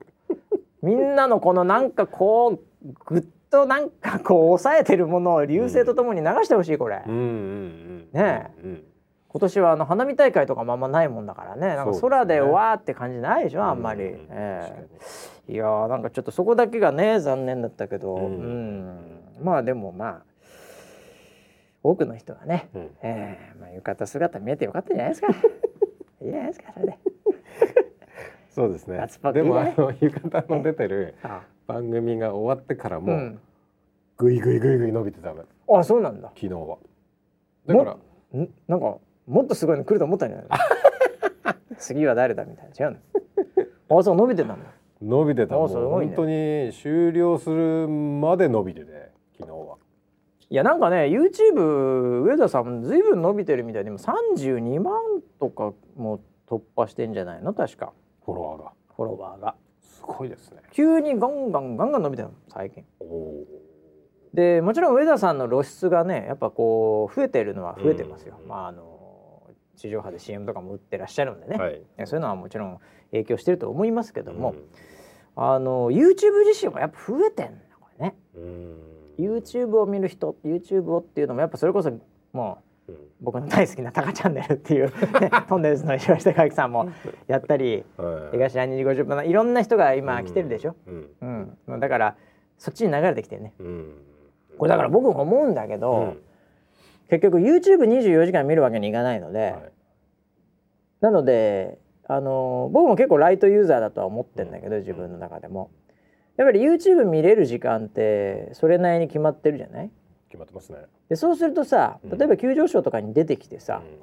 みんなのこのなんかこうぐっとなんかこう抑えてるものを流星とともに流してほしいこれ、うんうんうんねえうん。今年はあの花火大会とかもあんまないもんだからね。なんか空でわーって感じないでしょあんまり、うんええ。いやーなんかちょっとそこだけがね残念だったけど、ううんん。まあでもまあ多くの人はね、うん。ええまあ、浴衣姿見えてよかったんじゃないですか。*laughs* いいじゃないですかそれ。で。そうですね。でもあの浴衣の出てるあ番組が終わってからもうん、ぐいぐいぐいぐい伸びてたの。あそうなんだ。昨日は。だからんなんかもっとすごいの来ると思ったんじゃないの？*laughs* 次は誰だみたいな。違うの？あそう伸びてたんだ。伸びてた。あもうね。本当に終了するまで伸びてて昨日はいやなんかね YouTube 上田さんずいぶん伸びてるみたいで今32万とかも突破してんじゃないの？確か。フォロワーが。フォロワーが。すごいですね。急にガンガンガンガン伸びてるの最近。でもちろん上田さんの露出がねやっぱこう増えてるのは増えてますよ、うん。まああの地上波で CM とかも打ってらっしゃるんでね、はい。そういうのはもちろん影響してると思いますけども、うん。あの YouTube 自身もやっぱ増えてんだこれね。うん YouTube を見る人 YouTube をっていうのもやっぱそれこそもううん。僕の大好きな「タカチャンネル」っていう、ね、*laughs* トンネルズの石橋貴明さんもやったりはい。東谷2時50分のいろんな人が今来てるでしょ、うん。うん。だからそっちに流れてきてるね。うん。これだから僕も思うんだけど、うん。結局 YouTube24 時間見るわけにいかないので、はい。なのであの僕も結構ライトユーザーだとは思ってんだけど自分の中でもやっぱり YouTube 見れる時間ってそれなりに決まってるじゃない？決まってますね。でそうするとさうん。例えば急上昇とかに出てきてさ、うん。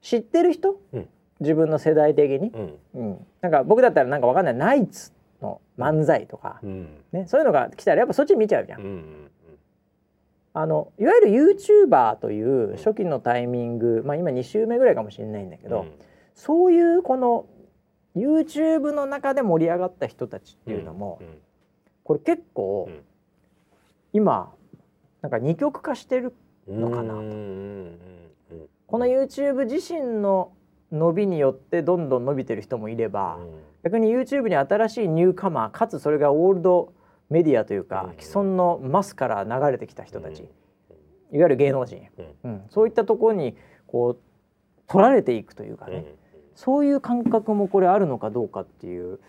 知ってる人、うん。自分の世代的に、うん。うん、なんか僕だったらなんかわかんないナイツの漫才とか、うん。ね、そういうのが来たらやっぱそっち見ちゃうじゃん。あのいわゆる YouTuber という初期のタイミング、まあ、今2週目ぐらいかもしれないんだけど、そういうこの YouTube の中で盛り上がった人たちっていうのも、うんこれ結構、うん。今なんか二極化してるうんのかなとこの YouTube 自身の伸びによってどんどん伸びてる人もいれば、うん。逆に YouTube に新しいニューカマーかつそれがオールドメディアというか、うん既存のマスから流れてきた人たち、うんいわゆる芸能人、うん。うん。そういったところにこう取られていくというかね、そういう感覚もこれあるのかどうかっていう、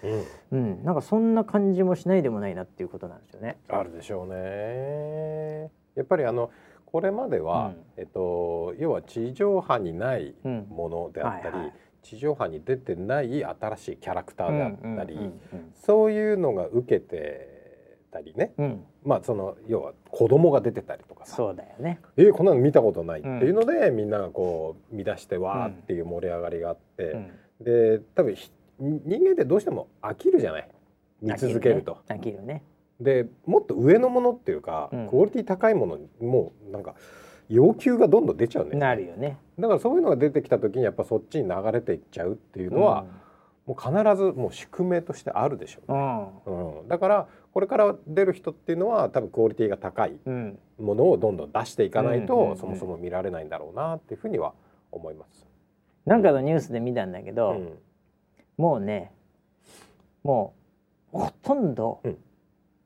うん。うん、なんかそんな感じもしないでもないなっていうことなんですよね。あるでしょうね。やっぱりあのこれまでは、うん。えっと要は地上波にないうんものであったり、はいはい。地上波に出てない新しいキャラクターであったり、そういうのが受けてたりね。うん。うんまあその要は子供が出てたりとかさ、そうだよね。えーこんなの見たことないっていうので、みんながこう見出してわーっていう盛り上がりがあって、うん。で多分ひ人間ってどうしても飽きるじゃない？見続けると。飽きるね。でもっと上のものっていうか、うん。クオリティ高いものにもうなんか要求がどんどん出ちゃうね。なるよね。だからそういうのが出てきた時にやっぱそっちに流れていっちゃうっていうのは、もう必ずもう宿命としてあるでしょう、ん、う、うん、だからこれから出る人っていうのは多分クオリティが高いものをどんどん出していかないと、そもそも見られないんだろうなっていうふうには思います。なんかのニュースで見たんだけど、うん、もうねもうほとんど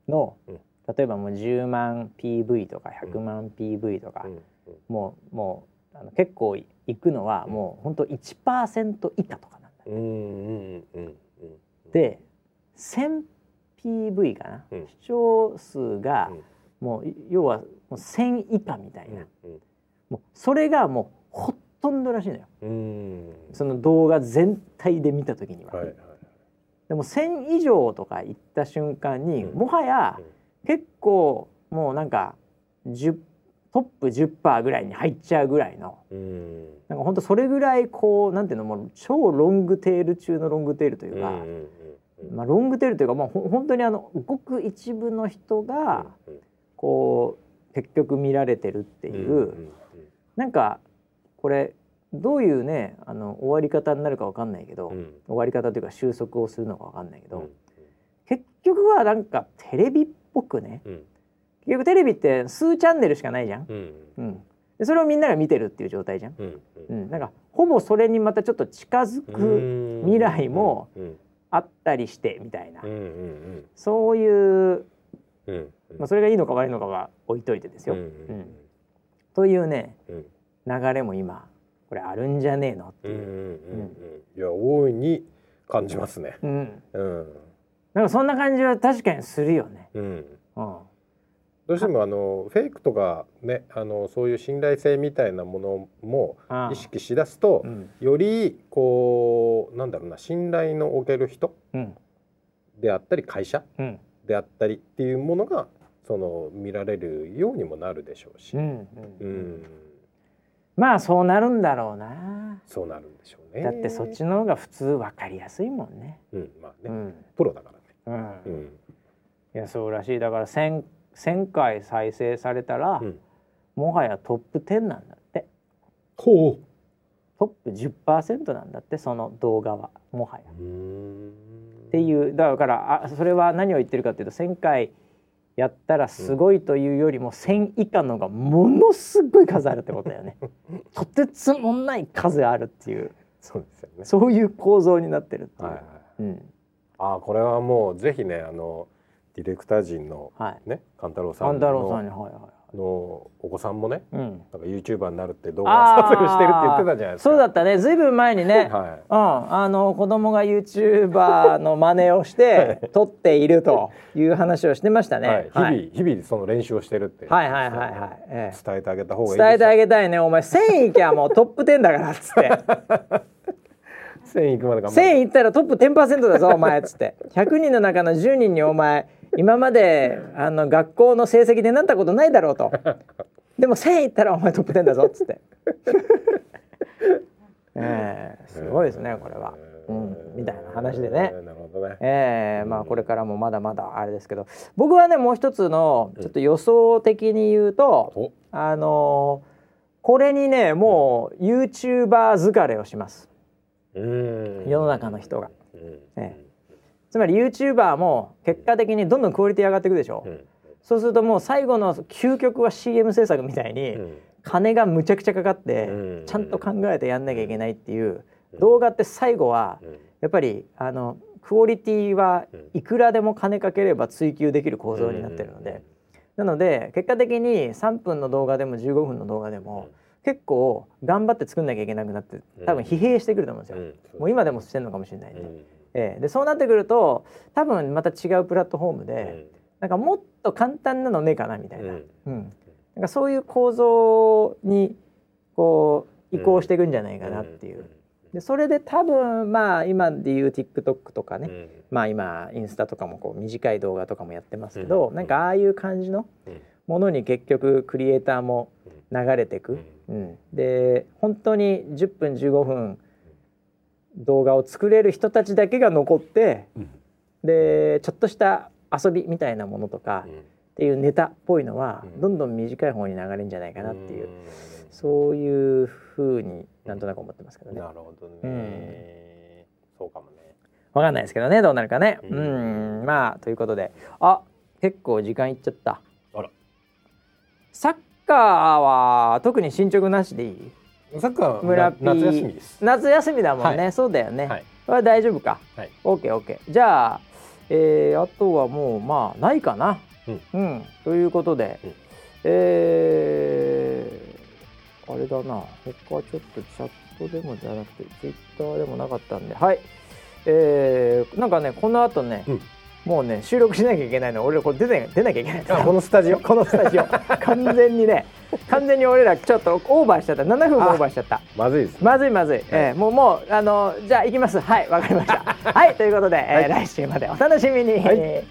の、うん、例えばもう10万 PV とか100万 PV とか、うん、もうもうあの結構いくのはもうほんと1%以下とかなんだ、ね。で1000 PV かな、うん、視聴数が、もう要はもう1,000以下みたいな、もうそれがもうほとんどらしいのよ。その動画全体で見た時には。はいはい、でも1,000以上とかいった瞬間に、もはや結構もうなんか10トップ10%ぐらいに入っちゃうぐらいの。ん。なんか本当それぐらいこうなんていうのもう超ロングテール中のロングテールというか。うまあ、ロングテールというかもうほ本当にあのごく一部の人がうんこう結局見られてるっていう、なんかこれどういうねあの終わり方になるかわかんないけど、うん。終わり方というか収束をするのかわかんないけど、うん結局はなんかテレビっぽくねうん。結局テレビって数チャンネルしかないじゃん、うんうん、でそれをみんなが見てるっていう状態じゃん、うんうん、なんかほぼそれにまたちょっと近づく未来もうんあったりしてみたいな、うんうんそういう、うんうん。まあ、それがいいのか悪いのかは置いといてですよ。ううんん。というねうん。流れも今これあるんじゃねえのっていう、うんうんうんうん。いや大いに感じますね。うん、うん。なんかそんな感じは確かにするよね。うんうんどうしてもあのフェイクとかねあのそういう信頼性みたいなものも意識しだすとうん。よりこうなんだろうな信頼のおける人うん。であったり会社うん。であったりっていうものがその見られるようにもなるでしょうし、うんううん。ん、まあそうなるんだろうな。そうなるんでしょうね。だってそっちの方が普通分かりやすいもんね。うん、まあね、うん。プロだからうん。ね。うん、いやそうらしい。だから1,000 1,000回再生されたら、うんもはやトップ10なんだってほトップ10%なんだってその動画はもはや。う。うん。っていうだからあそれは何を言ってるかっていうと1,000回やったらすごいというよりも1,000以下のがものすごい数あるってことだよね。*laughs* とてつもない数あるっていうそうですよね。そういう構造になってるっていう。はいはい。うんあーこれはもうぜひねあのディレクター陣のはい。ね勘太郎さんのにはいはい。のお子さんもねうん。なんか YouTuber になるって動画撮影してるって言ってたじゃないですか。そうだったね。ずいぶん前にね。*laughs* はうん、あの子供が YouTuber の真似をして *laughs* 撮っているという話をしてましたい、ね。はい、日々、日々その練習をしてるって。はいはいはいはい。ええ伝えてあげた方がいい伝えてあげげたいね。お前1000いきゃもうトップ10だからっつって。*laughs* 1000いくまで頑1000張るいったらトップ10%だぞお前っつって100人の中の10人にお前 *laughs* 今まであの学校の成績でなったことないだろうと。でも1000いったらお前トップ10だぞっつって。*laughs* ええすごいですねこれは、うん、みたいな話でね。えーなるほどね。ええまあこれからもまだまだあれですけど。僕はねもう一つのちょっと予想的に言うと、お。あのーこれにねもう YouTuber 疲れをします。うん。世の中の人が。うん。えつまり YouTuber も結果的にどんどんクオリティ上がっていくでしょ、うん。そうするともう最後の究極は CM 制作みたいにうん。金がむちゃくちゃかかってうん。ちゃんと考えてやんなきゃいけないっていう動画って最後はうん。やっぱりあのクオリティはいくらでも金かければ追求できる構造になってるので。なので結果的に3分の動画でも15分の動画でも結構頑張って作んなきゃいけなくなって多分疲弊してくると思うんですよ。うん。もう今でもしてるのかもしれないんで。うんええ。でそうなってくると多分また違うプラットフォームで、なんかもっと簡単なのねえかなみたいな,、ううん。んなんかそういう構造にこう移行していくんじゃないかなっていう。でそれで多分まあ今でいう TikTok とかね、うん。まあ今インスタとかもこう短い動画とかもやってますけど、うん。なんかああいう感じのうん。ものに結局クリエイターも流れてく、うん。で本当に10分15分動画を作れる人たちだけが残ってうん。でちょっとした遊びみたいなものとかうん。っていうネタっぽいのはうん。どんどん短い方に流れるんじゃないかなっていう、ん。そういう風になんとなく思ってますけどね。なるほどね。そうかもね。わかんないですけどねどうなるかね。ううんん。まあということで。あ結構時間いっちゃった。あら。サッカーは特に進捗なしでいい？サッカー夏休みです。夏休みだもんね、はそうだよね、はい。は大丈夫か？はい。OKOK じゃあ、えーあとはもうまあないかな。うん。ということで、うん。えーあれだな。他ちょっとチャットでもじゃなくてツイッターでもなかったんで。はい。えーなんかねこの後ね、うんもうね収録しなきゃいけないの。俺これ出て出なきゃいけない。あ。このスタジオ。このスタジオ。*laughs* 完全にね。完全に俺らちょっとオーバーしちゃった。7分もオーバーしちゃった。まずいですまずいまずい、えーもうもうあのじゃあ行きます。はいわかりました。*laughs* はいということで、えーはい。来週までお楽しみに、はい